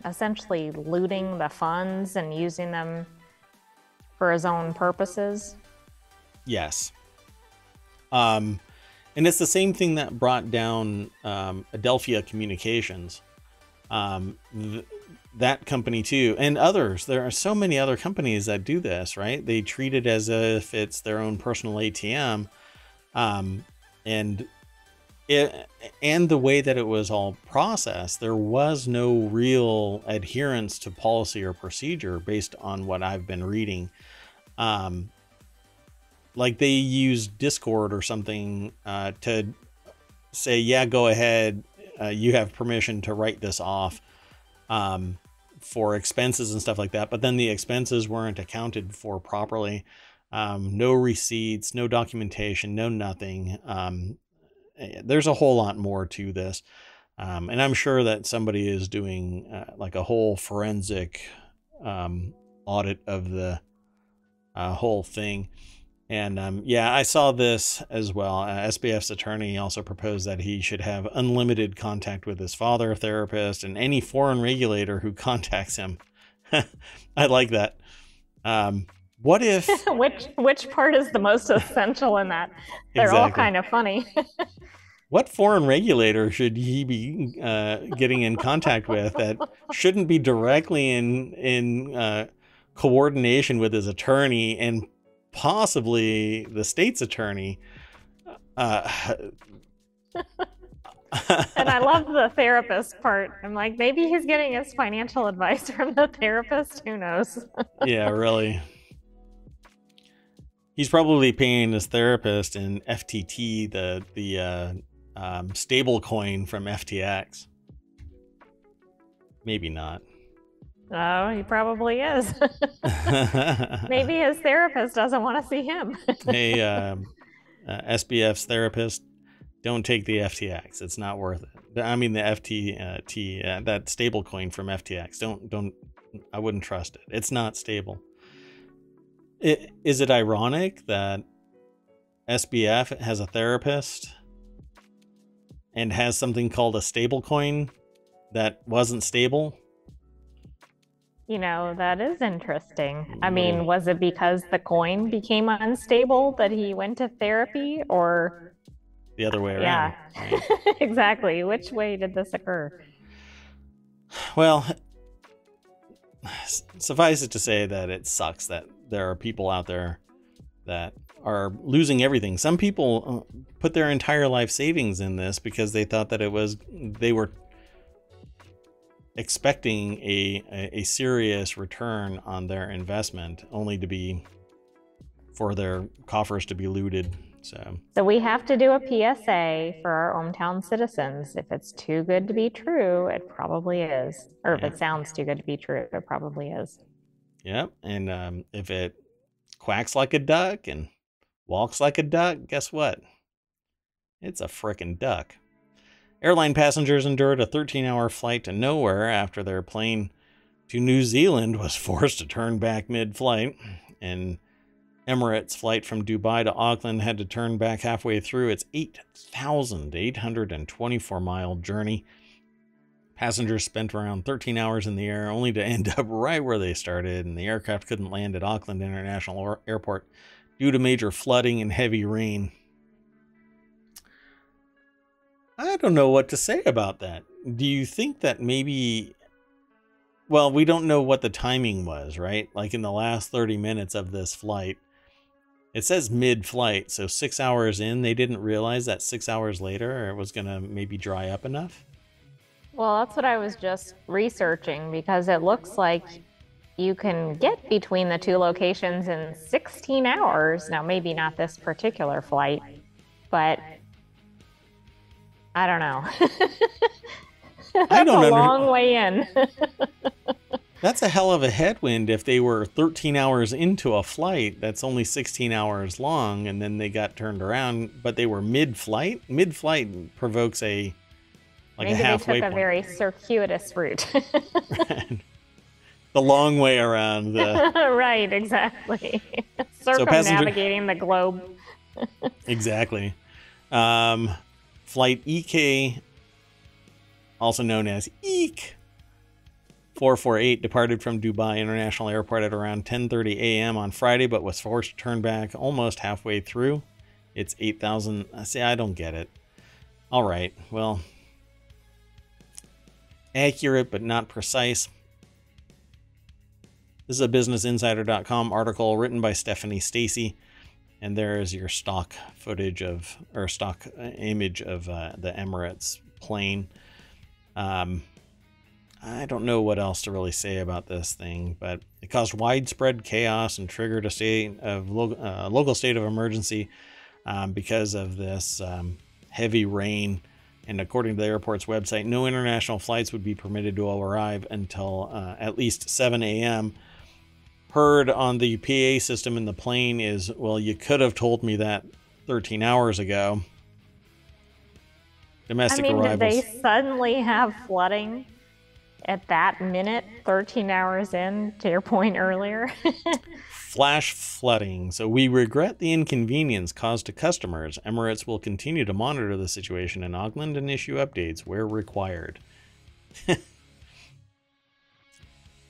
S2: essentially looting the funds and using them for his own purposes?
S1: Yes. Um, and it's the same thing that brought down um, Adelphia Communications. Um, th- that company too, and others. There are so many other companies that do this, right? They treat it as if it's their own personal ATM, um, and it and the way that it was all processed, there was no real adherence to policy or procedure based on what I've been reading. Um, like they use Discord or something uh, to say, yeah, go ahead, uh, you have permission to write this off um, for expenses and stuff like that. But then the expenses weren't accounted for properly. Um, no receipts, no documentation, no nothing. Um, eh, there's a whole lot more to this. Um, and I'm sure that somebody is doing uh, like a whole forensic um, audit of the uh, whole thing. And um, yeah, I saw this as well. Uh, SBF's attorney also proposed that he should have unlimited contact with his father, therapist, and any foreign regulator who contacts him. I like that. Um, what if?
S2: which which part is the most essential in that? They're all kind of funny.
S1: What foreign regulator should he be uh, getting in contact with that shouldn't be directly in in uh, coordination with his attorney and possibly the state's attorney? Uh,
S2: and I love the therapist part. I'm like, maybe he's getting his financial advice from the therapist. Who knows?
S1: yeah, really. He's probably paying his therapist in FTT, the the uh, um, stable coin from FTX. Maybe not.
S2: Oh, he probably is. Maybe his therapist doesn't want to see him.
S1: hey, um, uh, SBF's therapist, don't take the FTX. It's not worth it. I mean the FTT, uh, that stable coin from FTX. Don't don't. I wouldn't trust it. It's not stable. It, is it ironic that SBF has a therapist and has something called a stable coin that wasn't stable?
S2: You know, that is interesting. I mean, was it because the coin became unstable that he went to therapy or
S1: the other way around?
S2: Yeah. Exactly. Which way did this occur?
S1: Well, suffice it to say that it sucks that there are people out there that are losing everything. Some people uh, put their entire life savings in this because they thought that it was they were expecting a, a, serious return on their investment only to be for their coffers to be looted so.
S2: So we have to do a psa for our ohmTown citizens. If it's too good to be true it probably is. Or if yeah. it sounds too good to be true it probably is.
S1: Yep and um, if it quacks like a duck and walks like a duck guess what? It's a frickin' duck Airline passengers endured a 13 hour flight to nowhere after their plane to New Zealand was forced to turn back mid flight. And Emirates' flight from Dubai to Auckland had to turn back halfway through its 8,824 mile journey. Passengers spent around 13 hours in the air only to end up right where they started, and the aircraft couldn't land at Auckland International Airport due to major flooding and heavy rain. I don't know what to say about that. Do you think that maybe well, we don't know what the timing was, right? Like in the last 30 minutes of this flight, it says mid flight. So six hours in, they didn't realize that six hours later it was going to maybe dry up enough.
S2: Well, that's what I was just researching because it looks like you can get between the two locations in 16 hours. Now, maybe not this particular flight, but I don't know. I don't a under- long way in.
S1: that's a hell of a headwind if they were 13 hours into a flight that's only 16 hours long and then they got turned around, but they were mid-flight. Mid-flight provokes a like
S2: Maybe
S1: a halfway
S2: they took point. a very circuitous route.
S1: the long way around the
S2: right, exactly. Circumnavigating so passenger... the globe.
S1: exactly. Um, Flight EK, also known as EEK 448, departed from Dubai International Airport at around 10:30 a.m. on Friday, but was forced to turn back almost halfway through. It's 8,000. Uh, see, I don't get it. All right, well, accurate but not precise. This is a BusinessInsider.com article written by Stephanie Stacy and there is your stock footage of or stock uh, image of uh, the Emirates plane. Um, I don't know what else to really say about this thing, but it caused widespread chaos and triggered a state of lo- uh, local state of emergency um, because of this um, heavy rain. And according to the airport's website, no international flights would be permitted to arrive until uh, at least 7 a.m heard on the PA system in the plane is, well, you could have told me that 13 hours ago. Domestic I mean, arrivals.
S2: did they suddenly have flooding at that minute, 13 hours in, to your point earlier?
S1: Flash flooding. So we regret the inconvenience caused to customers. Emirates will continue to monitor the situation in Auckland and issue updates where required.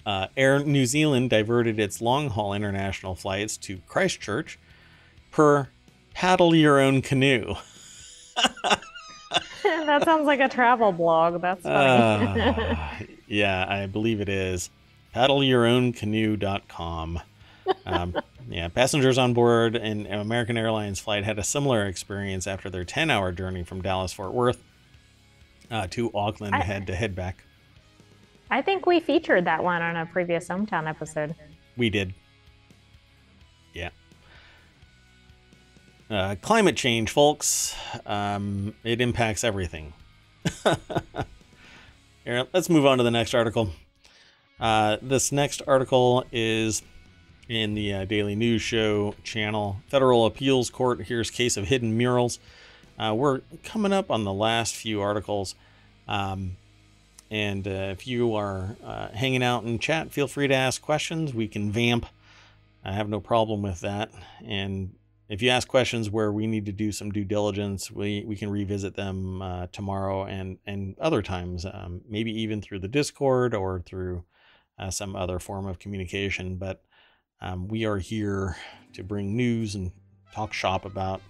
S1: Uh, Air New Zealand diverted its long haul international flights to Christchurch per Paddle Your Own Kanoo.
S2: that sounds like a travel blog. That's funny. uh,
S1: yeah, I believe it is. Paddleyourownkanoo.com. Um, yeah, passengers on board an American Airlines flight had a similar experience after their 10 hour journey from Dallas Fort Worth uh, to Auckland I, had to head back.
S2: I think we featured that one on a previous ohmTown episode.
S1: We did. Yeah. Uh, climate change, folks. Um, it impacts everything. Here, let's move on to the next article. Uh, this next article is in the uh, Daily News Show channel. Federal Appeals Court hears case of hidden murals. Uh, we're coming up on the last few articles. Um, and uh, if you are uh, hanging out in chat, feel free to ask questions. We can vamp. I have no problem with that. And if you ask questions where we need to do some due diligence, we, we can revisit them uh, tomorrow and, and other times, um, maybe even through the Discord or through uh, some other form of communication. But um, we are here to bring news and talk shop about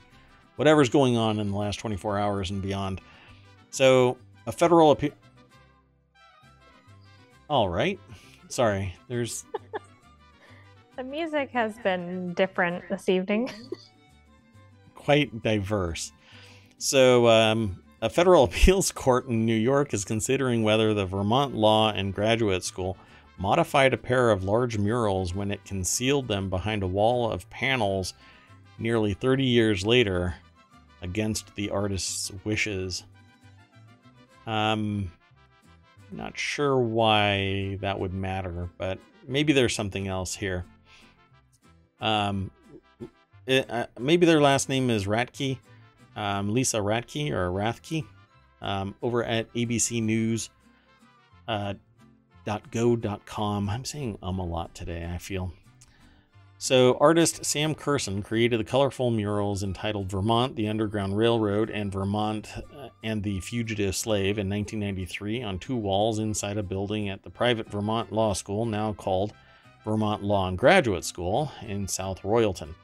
S1: whatever's going on in the last 24 hours and beyond. So, a federal appeal. All right. Sorry, there's.
S2: the music has been different this evening.
S1: quite diverse. So, um, a federal appeals court in New York is considering whether the Vermont Law and Graduate School modified a pair of large murals when it concealed them behind a wall of panels nearly 30 years later against the artist's wishes. Um, not sure why that would matter, but maybe there's something else here. Um, it, uh, maybe their last name is Ratke, um, Lisa Ratke or Rathke, um, over at ABC News. Uh, .go.com. I'm saying um a lot today, I feel. So, artist Sam Kerson created the colorful murals entitled Vermont, the Underground Railroad, and Vermont uh, and the Fugitive Slave in 1993 on two walls inside a building at the private Vermont Law School, now called Vermont Law and Graduate School in South Royalton.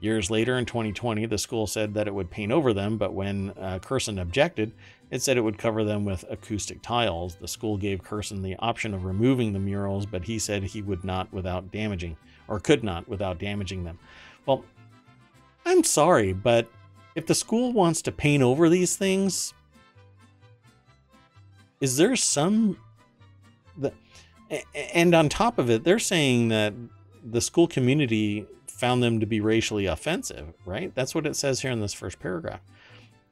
S1: Years later, in 2020, the school said that it would paint over them, but when uh, Kerson objected, it said it would cover them with acoustic tiles. The school gave Kerson the option of removing the murals, but he said he would not without damaging or could not without damaging them. Well, I'm sorry, but if the school wants to paint over these things, is there some the and on top of it, they're saying that the school community found them to be racially offensive, right? That's what it says here in this first paragraph.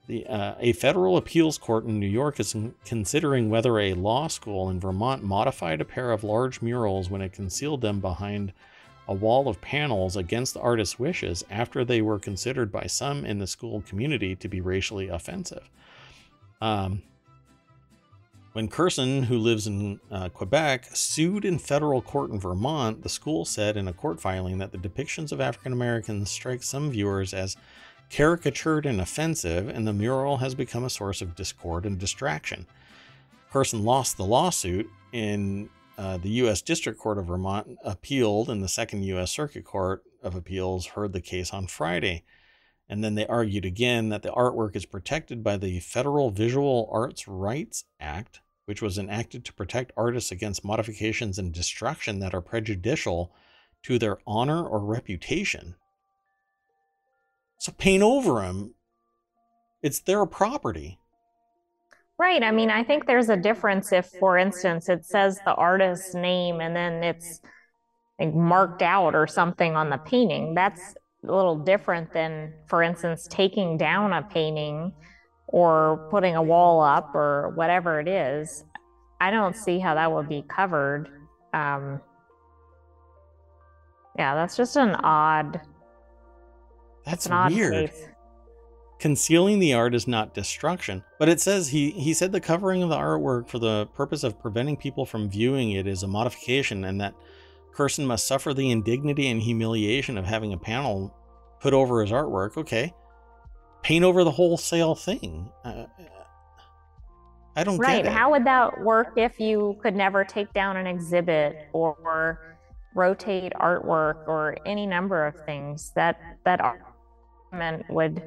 S1: The, uh, a federal appeals court in New York is considering whether a law school in Vermont modified a pair of large murals when it concealed them behind a wall of panels against the artist's wishes after they were considered by some in the school community to be racially offensive. Um, when Kerson, who lives in uh, Quebec, sued in federal court in Vermont, the school said in a court filing that the depictions of African Americans strike some viewers as caricatured and offensive, and the mural has become a source of discord and distraction. Kerson lost the lawsuit in uh, the U.S. District Court of Vermont appealed, and the Second U.S. Circuit Court of Appeals heard the case on Friday. And then they argued again that the artwork is protected by the Federal Visual Arts Rights Act, which was enacted to protect artists against modifications and destruction that are prejudicial to their honor or reputation. So paint over them. It's their property.
S2: Right. I mean, I think there's a difference if, for instance, it says the artist's name and then it's like marked out or something on the painting. That's a little different than, for instance, taking down a painting or putting a wall up or whatever it is. I don't see how that would be covered. Um, yeah, that's just an odd.
S1: That's
S2: an
S1: weird. Concealing the art is not destruction, but it says he he said the covering of the artwork for the purpose of preventing people from viewing it is a modification, and that person must suffer the indignity and humiliation of having a panel put over his artwork. Okay, paint over the wholesale thing. Uh, I don't
S2: Right.
S1: get it.
S2: How would that work if you could never take down an exhibit or rotate artwork or any number of things that that argument would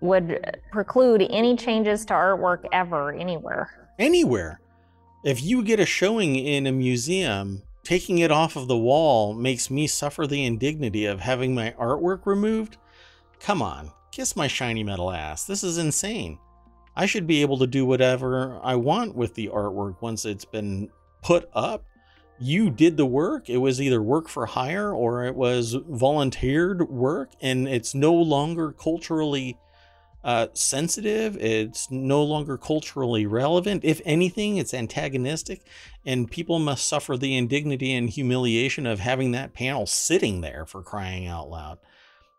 S2: would preclude any changes to artwork ever anywhere.
S1: anywhere. If you get a showing in a museum, taking it off of the wall makes me suffer the indignity of having my artwork removed. Come on, kiss my shiny metal ass. This is insane. I should be able to do whatever I want with the artwork once it's been put up. You did the work. It was either work for hire or it was volunteered work, and it's no longer culturally uh, sensitive. It's no longer culturally relevant. If anything, it's antagonistic, and people must suffer the indignity and humiliation of having that panel sitting there for crying out loud.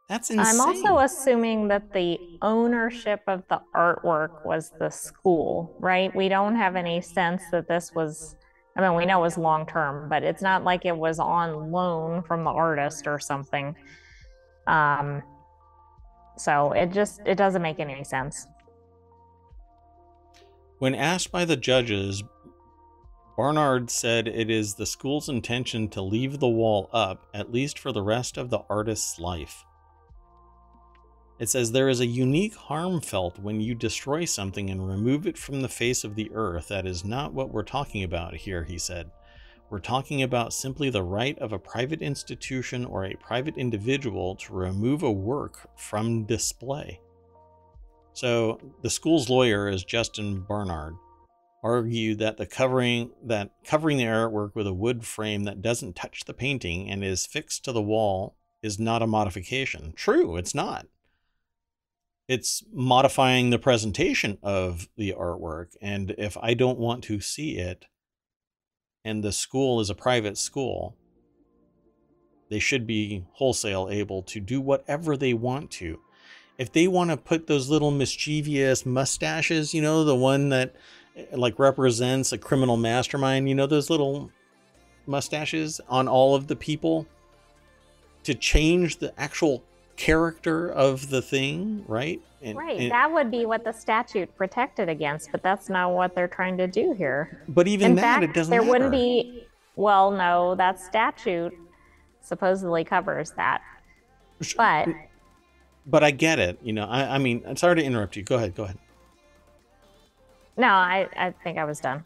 S1: That's insane.
S2: I'm also assuming that the ownership of the artwork was the school, right? We don't have any sense that this was, I mean, we know it was long term, but it's not like it was on loan from the artist or something. Um, so it just it doesn't make any sense.
S1: When asked by the judges, Barnard said it is the school's intention to leave the wall up at least for the rest of the artist's life. It says there is a unique harm felt when you destroy something and remove it from the face of the earth. That is not what we're talking about here, he said. We're talking about simply the right of a private institution or a private individual to remove a work from display. So the school's lawyer is Justin Barnard argued that the covering that covering the artwork with a wood frame that doesn't touch the painting and is fixed to the wall is not a modification. True, it's not. It's modifying the presentation of the artwork and if I don't want to see it, and the school is a private school, they should be wholesale able to do whatever they want to. If they want to put those little mischievous mustaches, you know, the one that eh, like represents a criminal mastermind, you know, those little mustaches on all of the people to change the actual character of the thing, right?
S2: And, right. And, that would be what the statute protected against, but that's not what they're trying to do here.
S1: But even In that, fact, it doesn't.
S2: There
S1: matter.
S2: wouldn't be. Well, no, that statute supposedly covers that. But.
S1: But I get it. You know, I, I mean, I'm sorry to interrupt you. Go ahead. Go ahead.
S2: No, I, I think I was done.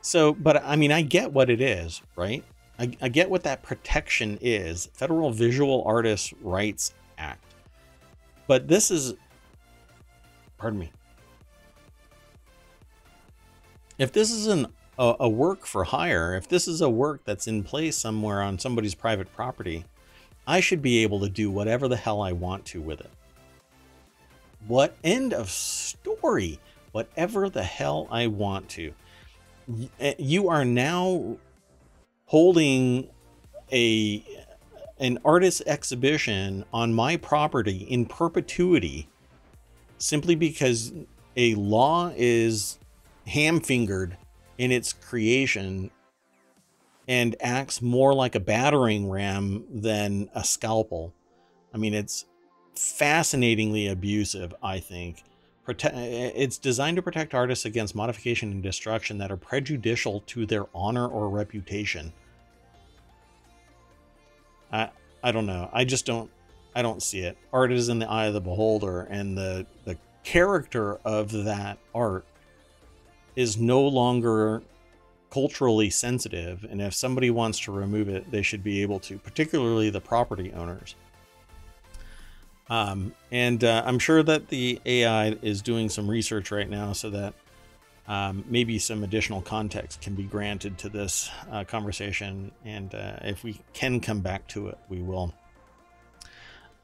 S1: So, but I mean, I get what it is, right? I, I get what that protection is. Federal Visual Artists Rights Act. But this is Pardon me. If this is an, a, a work for hire, if this is a work that's in place somewhere on somebody's private property, I should be able to do whatever the hell I want to with it. What end of story? Whatever the hell I want to. Eh, you are now holding a an artist exhibition on my property in perpetuity simply because a law is ham fingered in its creation and acts more like a battering ram than a scalpel. I mean, it's fascinatingly abusive, I think. Prote- it's designed to protect artists against modification and destruction that are prejudicial to their honor or reputation. I I don't know. I just don't I don't see it. Art is in the eye of the beholder, and the the character of that art is no longer culturally sensitive. And if somebody wants to remove it, they should be able to, particularly the property owners. Um, and uh, I'm sure that the AI is doing some research right now so that um, maybe some additional context can be granted to this uh, conversation. And uh, if we can come back to it, we will.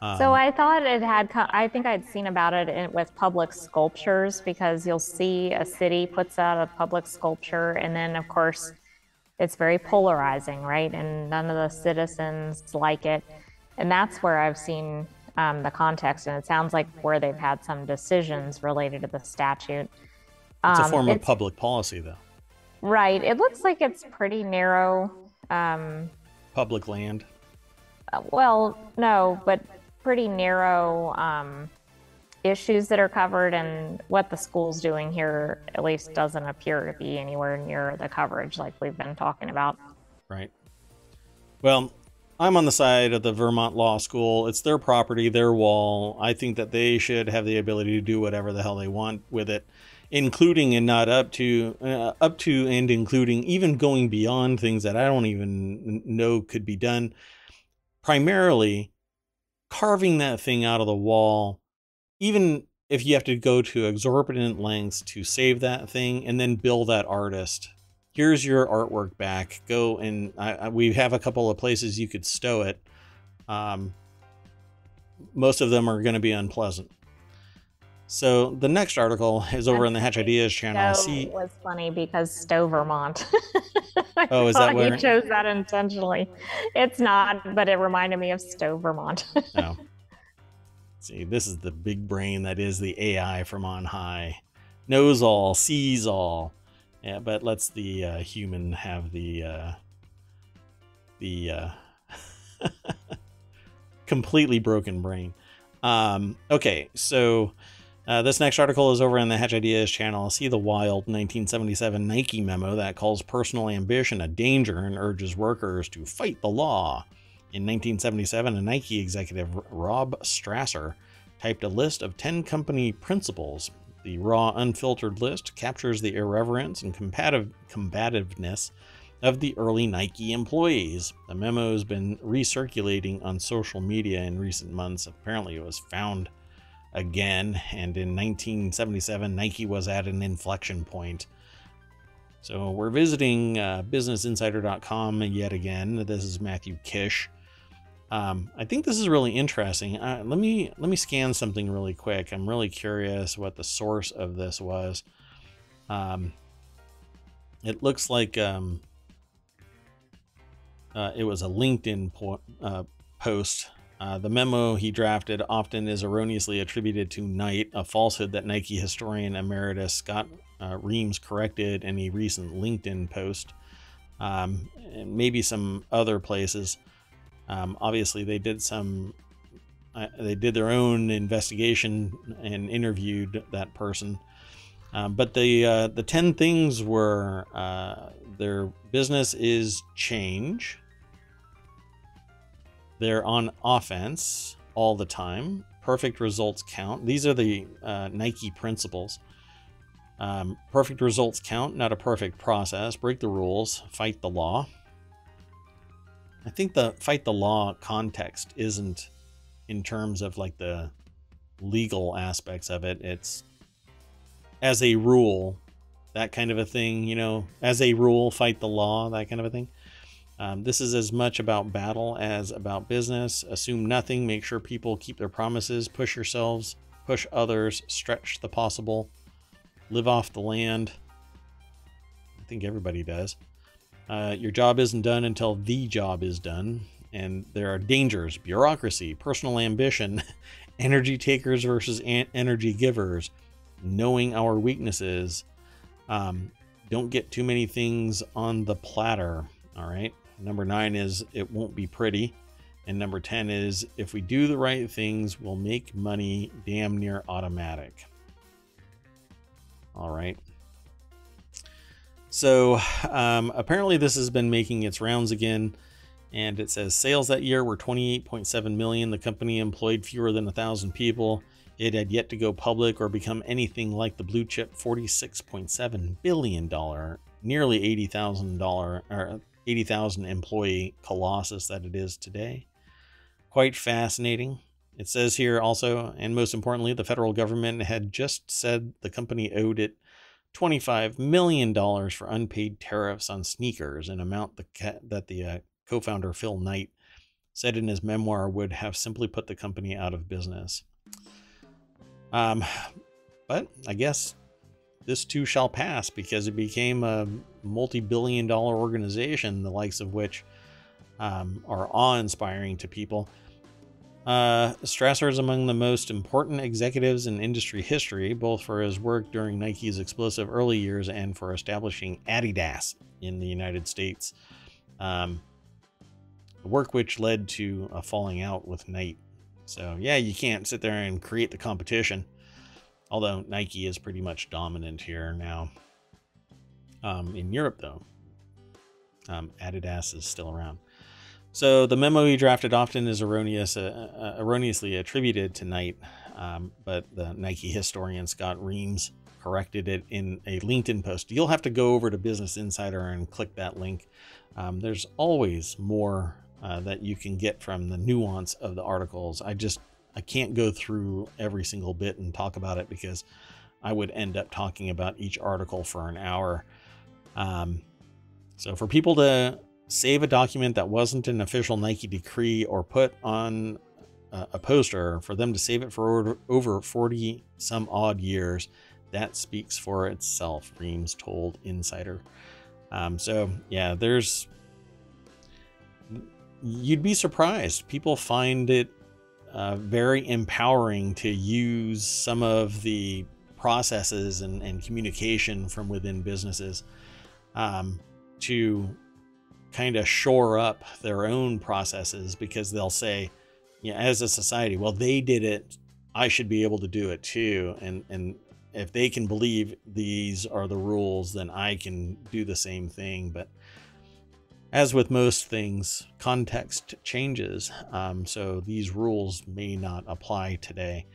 S2: Um, so I thought it had, I think I'd seen about it in, with public sculptures because you'll see a city puts out a public sculpture and then, of course, it's very polarizing, right? And none of the citizens like it. And that's where I've seen um, the context. And it sounds like where they've had some decisions related to the statute.
S1: It's um, a form of public policy, though.
S2: Right. It looks like it's pretty narrow. Um,
S1: public land.
S2: Uh, well, no, but pretty narrow um, issues that are covered, and what the school's doing here at least doesn't appear to be anywhere near the coverage like we've been talking about.
S1: Right. Well, I'm on the side of the Vermont Law School. It's their property, their wall. I think that they should have the ability to do whatever the hell they want with it, including and not up to uh, up to and including even going beyond things that I don't even know could be done. Primarily, carving that thing out of the wall, even if you have to go to exorbitant lengths to save that thing and then bill that artist. Here's your artwork back. Go and I, we have a couple of places you could stow it. Um, most of them are going to be unpleasant. So the next article is over on the Hatch Ideas channel.
S2: Stove
S1: See,
S2: was funny because Stowe, Vermont.
S1: Oh, is that where-
S2: you chose that intentionally? It's not, but it reminded me of Stowe, Vermont.
S1: no. See, this is the big brain that is the AI from on high. Knows all, sees all. Yeah, but lets the uh, human have the uh, the uh, completely broken brain. Um, okay, so uh, this next article is over on the Hatch Ideas channel. See the wild 1977 Nike memo that calls personal ambition a danger and urges workers to fight the law. In 1977, a Nike executive, Rob Strasser, typed a list of 10 company principles. The raw, unfiltered list captures the irreverence and combative, combativeness of the early Nike employees. The memo has been recirculating on social media in recent months. Apparently, it was found again, and in 1977, Nike was at an inflection point. So we're visiting uh, BusinessInsider.com yet again. This is Matthew Kish. Um, I think this is really interesting. Uh, let me let me scan something really quick. I'm really curious what the source of this was. Um, it looks like um, uh, it was a LinkedIn po- uh, post. Uh, the memo he drafted often is erroneously attributed to Knight, a falsehood that Nike historian emeritus Scott uh, Reams corrected in a recent LinkedIn post. Um, and maybe some other places. Um, obviously, they did some. Uh, they did their own investigation and interviewed that person. Um, but the uh, the ten things were uh, their business is change. They're on offense all the time. Perfect results count. These are the uh, Nike principles. Um, perfect results count, not a perfect process. Break the rules, fight the law. I think the fight the law context isn't in terms of like the legal aspects of it. It's as a rule, that kind of a thing, you know, as a rule, fight the law, that kind of a thing. Um, this is as much about battle as about business. Assume nothing, make sure people keep their promises, push yourselves, push others, stretch the possible, live off the land. I think everybody does. Uh, your job isn't done until the job is done. And there are dangers bureaucracy, personal ambition, energy takers versus an- energy givers, knowing our weaknesses. Um, don't get too many things on the platter. All right. Number nine is it won't be pretty. And number 10 is if we do the right things, we'll make money damn near automatic. All right. So um, apparently, this has been making its rounds again. And it says sales that year were 28.7 million. The company employed fewer than a thousand people. It had yet to go public or become anything like the blue chip 46.7 billion dollar, nearly 80,000 dollar or 80,000 employee colossus that it is today. Quite fascinating. It says here also, and most importantly, the federal government had just said the company owed it $25 million for unpaid tariffs on sneakers, an amount that the uh, co founder Phil Knight said in his memoir would have simply put the company out of business. Um, but I guess this too shall pass because it became a multi billion dollar organization, the likes of which um, are awe inspiring to people. Uh, Strasser is among the most important executives in industry history, both for his work during Nike's explosive early years and for establishing Adidas in the United States. Um, work which led to a falling out with Knight. So, yeah, you can't sit there and create the competition. Although Nike is pretty much dominant here now. Um, in Europe, though, um, Adidas is still around. So the memo he drafted often is erroneous, uh, uh, erroneously attributed to Knight, um, but the Nike historian Scott Reams corrected it in a LinkedIn post. You'll have to go over to Business Insider and click that link. Um, there's always more uh, that you can get from the nuance of the articles. I just I can't go through every single bit and talk about it because I would end up talking about each article for an hour. Um, so for people to save a document that wasn't an official Nike decree or put on a, poster, for them to save it for over, over 40 some odd years, that speaks for itself, Reams told Insider. Um, so, yeah, there's. You'd be surprised. People find it uh, very empowering to use some of the processes and, and communication from within businesses um, to kind of shore up their own processes because they'll say, as a society, well, they did it, I should be able to do it too. And and if they can believe these are the rules, then I can do the same thing. But as with most things, context changes. Um, so these rules may not apply today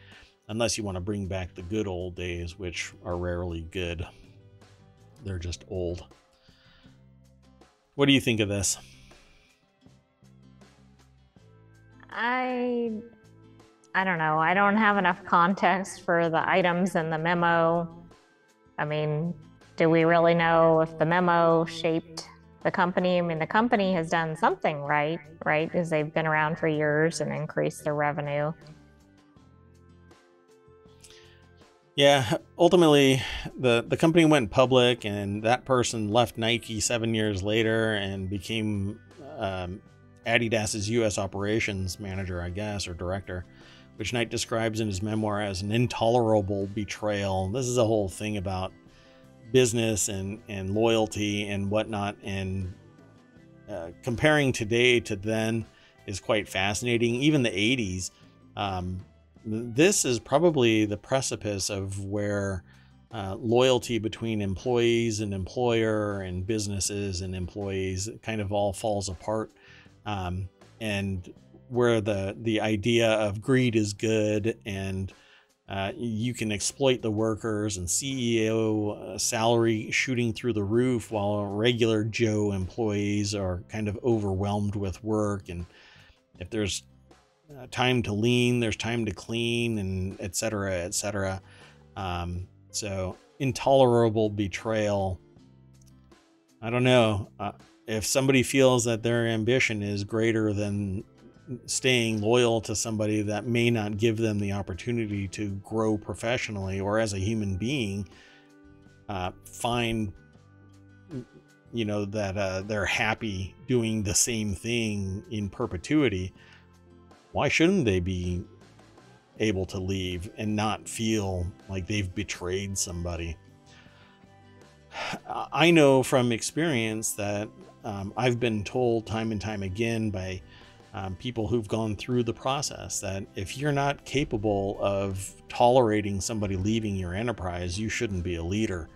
S1: unless you want to bring back the good old days, which are rarely good. They're just old. What do you think of this?
S2: I I don't know. I don't have enough context for the items in the memo. I mean, do we really know if the memo shaped the company? I mean, the company has done something right, right? Because they've been around for years and increased their revenue.
S1: Yeah, ultimately, the the company went public, and that person left Nike seven years later and became um, Adidas's U.S. operations manager, I guess, or director, which Knight describes in his memoir as an intolerable betrayal. This is a whole thing about business and and loyalty and whatnot, and uh, comparing today to then is quite fascinating. Even the '80s. Um, this is probably the precipice of where uh, loyalty between employees and employer and businesses and employees kind of all falls apart um, and where the the idea of greed is good and uh, you can exploit the workers and CEO uh, salary shooting through the roof while regular Joe employees are kind of overwhelmed with work and if there's uh, time to lean, there's time to clean, and et etc. etc. Um, so intolerable betrayal. I don't know uh, if somebody feels that their ambition is greater than staying loyal to somebody that may not give them the opportunity to grow professionally or as a human being. Uh, find you know that uh, they're happy doing the same thing in perpetuity why shouldn't they be able to leave and not feel like they've betrayed somebody? I know from experience that um, I've been told time and time again by um, people who've gone through the process that if you're not capable of tolerating somebody leaving your enterprise, you shouldn't be a leader.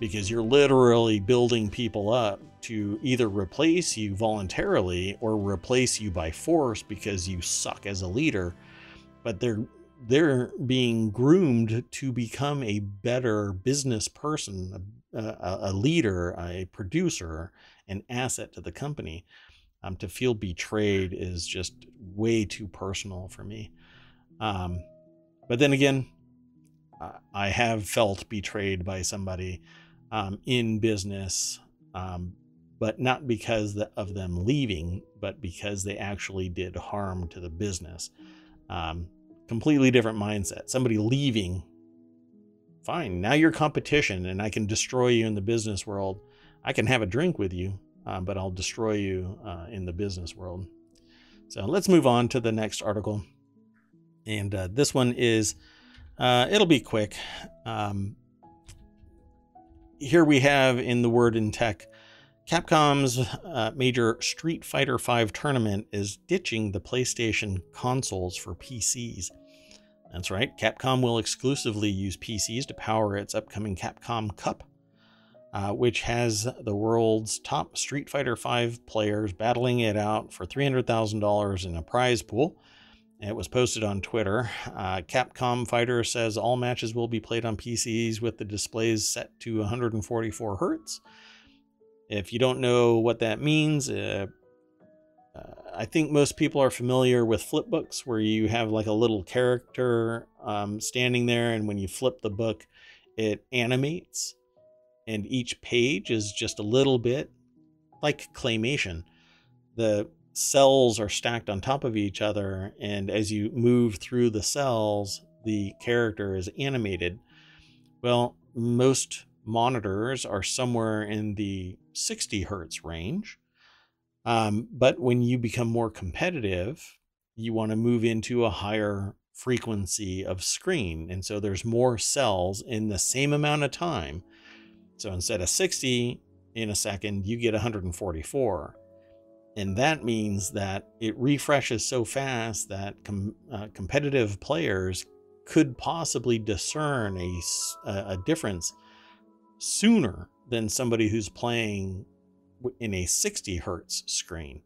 S1: Because you're literally building people up to either replace you voluntarily or replace you by force because you suck as a leader. But they're they're being groomed to become a better business person a, a leader a producer an asset to the company um, to feel betrayed is just way too personal for me um, but then again i have felt betrayed by somebody um, in business, um, but not because of them leaving, but because they actually did harm to the business. Um, completely different mindset. Somebody leaving, fine, now you're competition and I can destroy you in the business world. I can have a drink with you, uh, but I'll destroy you uh, in the business world. So let's move on to the next article. And uh, this one is, uh, it'll be quick. Um, here we have in the word in tech Capcom's uh, major Street Fighter V tournament is ditching the PlayStation consoles for PCs. That's right, Capcom will exclusively use PCs to power its upcoming Capcom Cup, uh, which has the world's top Street Fighter V players battling it out for $300,000 in a prize pool. It was posted on Twitter. Uh, Capcom Fighter says all matches will be played on PCs with the displays set to 144 hertz. If you don't know what that means, uh, uh, I think most people are familiar with flip books where you have like a little character um, standing there, and when you flip the book, it animates, and each page is just a little bit like claymation. The cells are stacked on top of each other, and as you move through the cells, the character is animated. Well, most monitors are somewhere in the 60 hertz range. Um, but when you become more competitive, you want to move into a higher frequency of screen. And so there's more cells in the same amount of time. So instead of 60 in a second, you get 144. And that means that it refreshes so fast that com- uh, competitive players could possibly discern a, a difference sooner than somebody who's playing in a 60 hertz screen.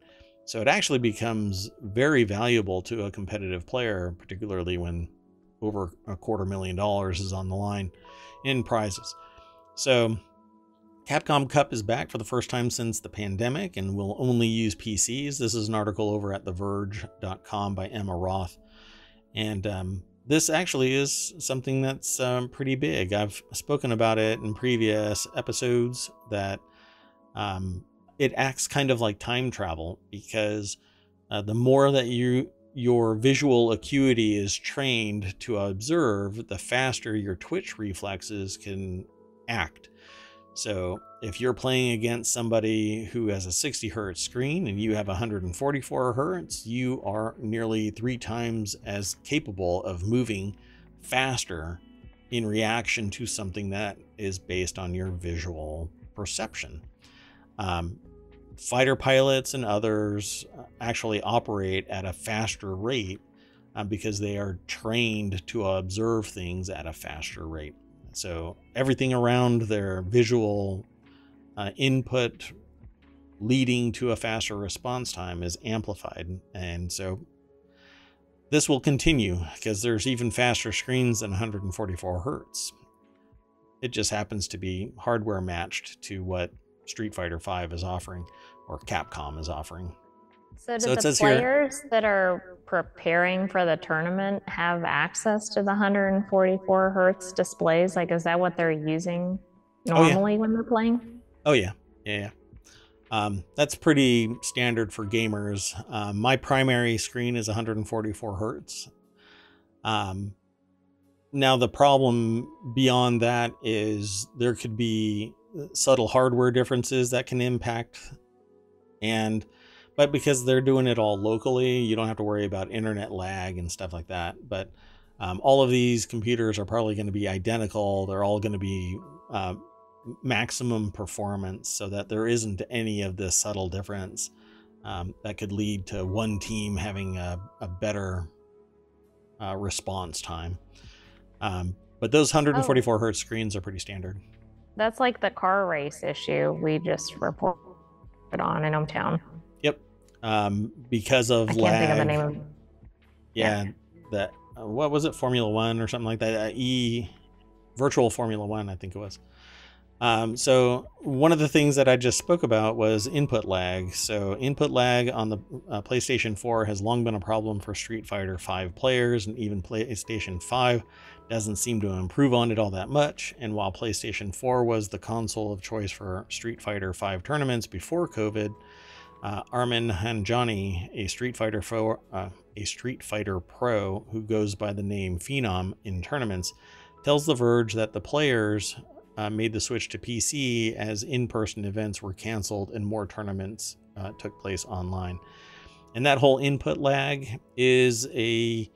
S1: So it actually becomes very valuable to a competitive player, particularly when over a quarter million dollars is on the line in prizes. So Capcom Cup is back for the first time since the pandemic and will only use PCs. This is an article over at TheVerge.com by Emma Roth. And um, this actually is something that's um, pretty big. I've spoken about it in previous episodes that um, it acts kind of like time travel because uh, the more that you your visual acuity is trained to observe, the faster your twitch reflexes can act. So if you're playing against somebody who has a 60 hertz screen and you have 144 hertz, you are nearly three times as capable of moving faster in reaction to something that is based on your visual perception. Um, fighter pilots and others actually operate at a faster rate uh, because they are trained to observe things at a faster rate. So everything around their visual uh, input leading to a faster response time is amplified. And so this will continue because there's even faster screens than 144 hertz. It just happens to be hardware matched to what Street Fighter V is offering or Capcom is offering.
S2: So, do so the players here, that are preparing for the tournament have access to the 144 hertz displays? Like, is that what they're using normally oh, yeah. when they're playing?
S1: Oh yeah, yeah, yeah. Um, that's pretty standard for gamers. Um, my primary screen is 144 hertz. Um, now the problem beyond that is there could be subtle hardware differences that can impact and but because they're doing it all locally, you don't have to worry about internet lag and stuff like that. But um, all of these computers are probably going to be identical. They're all going to be uh, maximum performance so that there isn't any of this subtle difference um, that could lead to one team having a, a better uh, response time. Um, but those 144 oh. hertz screens are pretty standard.
S2: That's like the car race issue we just reported on in ohmTown
S1: um, because of
S2: I can't
S1: lag.
S2: think of the name of.
S1: Yeah, yeah. that uh, what was it, Formula One or something like that? Uh, e virtual Formula One, I think it was. Um, so one of the things that I just spoke about was input lag. So input lag on the uh, PlayStation 4 has long been a problem for Street Fighter 5 players, and even PlayStation 5 doesn't seem to improve on it all that much. And while PlayStation 4 was the console of choice for Street Fighter 5 tournaments before COVID, uh, Arman Hanjani, a Street Fighter uh, a Street Fighter pro who goes by the name Phenom in tournaments, tells The Verge that the players uh, made the switch to PC as in-person events were canceled and more tournaments uh, took place online. And that whole input lag is a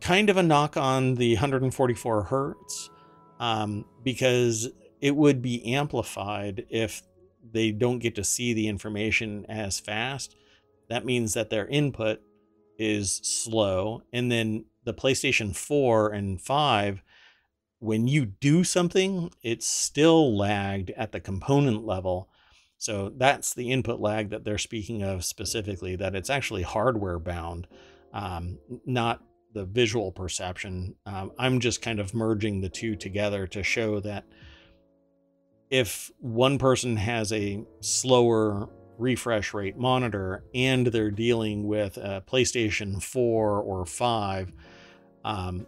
S1: kind of a knock on the 144 hertz um, because it would be amplified if they don't get to see the information as fast, that means that their input is slow. And then the PlayStation 4 and 5, when you do something, it's still lagged at the component level. So that's the input lag that they're speaking of specifically, that it's actually hardware bound, um, not the visual perception. Um, I'm just kind of merging the two together to show that if one person has a slower refresh rate monitor and they're dealing with a PlayStation 4 or 5, um,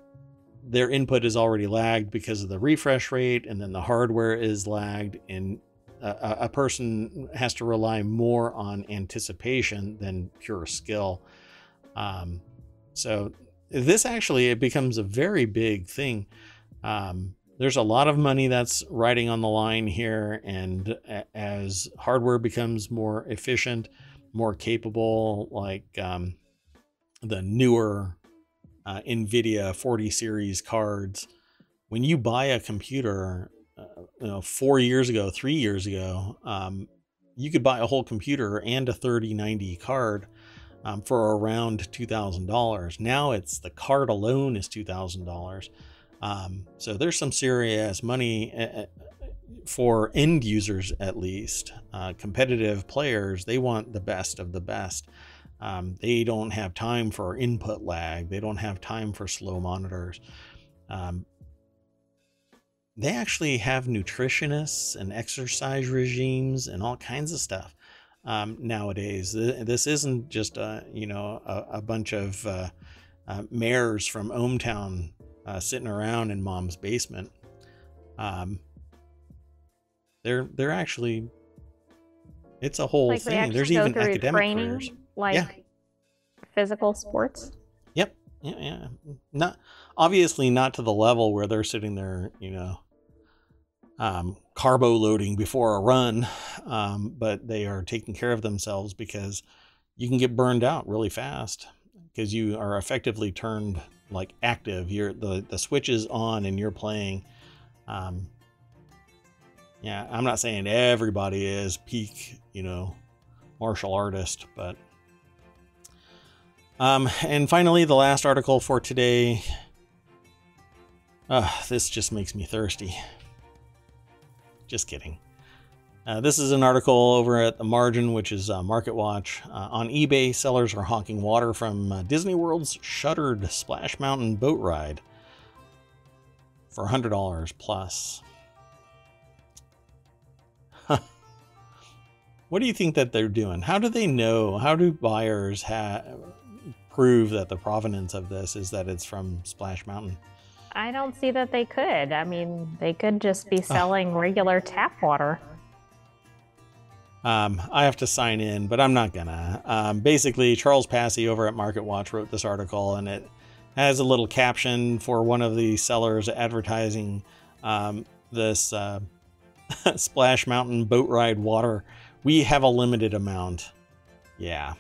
S1: their input is already lagged because of the refresh rate, and then the hardware is lagged. And a, a person has to rely more on anticipation than pure skill. Um, so this actually it becomes a very big thing. Um, there's a lot of money that's riding on the line here, and as hardware becomes more efficient, more capable, like um, the newer uh, NVIDIA 40 series cards, when you buy a computer, uh, you know, four years ago, three years ago, um, you could buy a whole computer and a 3090 card um, for around $2,000. Now it's the card alone is $2,000. Um, so there's some serious money uh, uh, for end users, at least. Uh, competitive players, they want the best of the best. Um, they don't have time for input lag. They don't have time for slow monitors. Um, they actually have nutritionists and exercise regimes and all kinds of stuff um, nowadays. This isn't just a you know a, a bunch of uh, uh, mayors from ohmTown uh, sitting around in mom's basement. Um, they're they're actually it's a whole
S2: Like
S1: thing. There's even academic
S2: training,
S1: careers.
S2: like
S1: Yeah.
S2: physical sports.
S1: Yep. Yeah, yeah. Not obviously not to the level where they're sitting there, you know, um, carbo loading before a run, um, but they are taking care of themselves because you can get burned out really fast because you are effectively turned like active. You're the the switch is on and you're playing. Um, yeah, I'm not saying everybody is peak, you know, martial artist, but um, and finally, the last article for today. Uh, this just makes me thirsty. Just kidding. Uh, this is an article over at the margin, which is uh, Market Watch. Uh, on eBay, sellers are honking water from uh, Disney World's shuttered Splash Mountain boat ride for $100 plus. what do you think that they're doing? How do they know? How do buyers ha- prove that the provenance of this is that it's from Splash Mountain?
S2: I don't see that they could. I mean, they could just be selling regular tap water.
S1: Um, I have to sign in, but I'm not gonna. Um, basically, Charles Passy over at Market Watch wrote this article, and it has a little caption for one of the sellers advertising um, this uh, Splash Mountain boat ride water. We have a limited amount. Yeah,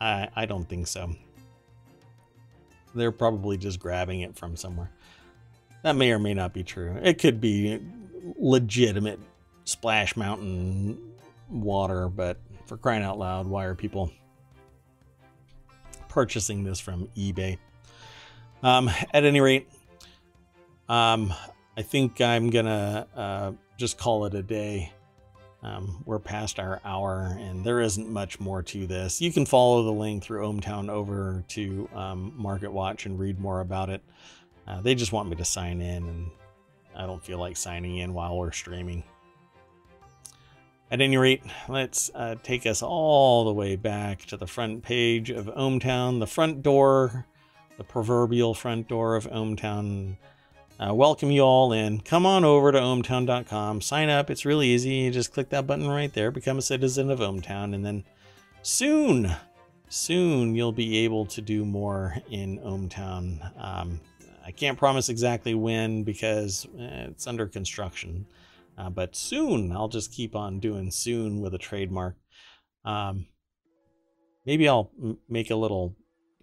S1: I I don't think so. They're probably just grabbing it from somewhere. That may or may not be true. It could be legitimate Splash Mountain water, but for crying out loud, why are people purchasing this from eBay? Um, at any rate, um, I think I'm gonna uh, just call it a day. Um, we're past our hour, and there isn't much more to this. You can follow the link through ohmTown over to um, Market Watch and read more about it. Uh, they just want me to sign in, and I don't feel like signing in while we're streaming. At any rate, let's uh, take us all the way back to the front page of ohmTown, the front door, the proverbial front door of ohmTown. Uh, welcome you all in. Come on over to ohmtown.com, sign up. It's really easy. You just click that button right there, become a citizen of ohmTown, and then soon, soon you'll be able to do more in ohmTown. Um, I can't promise exactly when because eh, it's under construction. Uh, but soon, I'll just keep on doing soon with a trademark. Um, maybe I'll make a little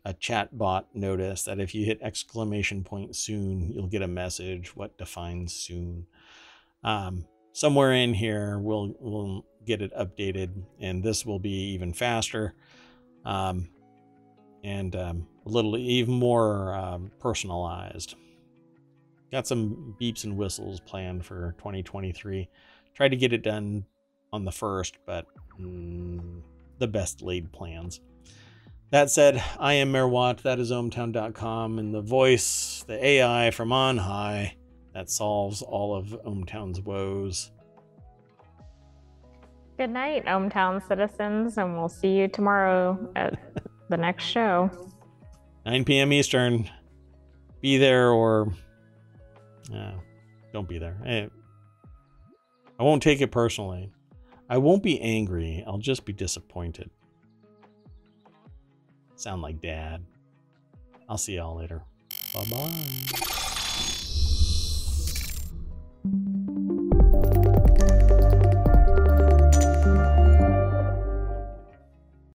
S1: a chat bot notice that if you hit exclamation point soon, you'll get a message. What defines soon? Um, somewhere in here, we'll we'll get it updated, and this will be even faster, um, and um, a little even more um, personalized got some beeps and whistles planned for 2023 tried to get it done on the first but mm, the best laid plans. That said i am mayor watt that is ohmtown.com and the voice the ai from on high that solves all of ohmtown's woes.
S2: Good night, Ohmtown citizens, and we'll see you tomorrow at the next show.
S1: 9 p.m eastern. Be there or uh, don't be there Eh, I won't take it personally. I won't be angry. I'll just be disappointed. Sound like dad. I'll see y'all later. Bye bye.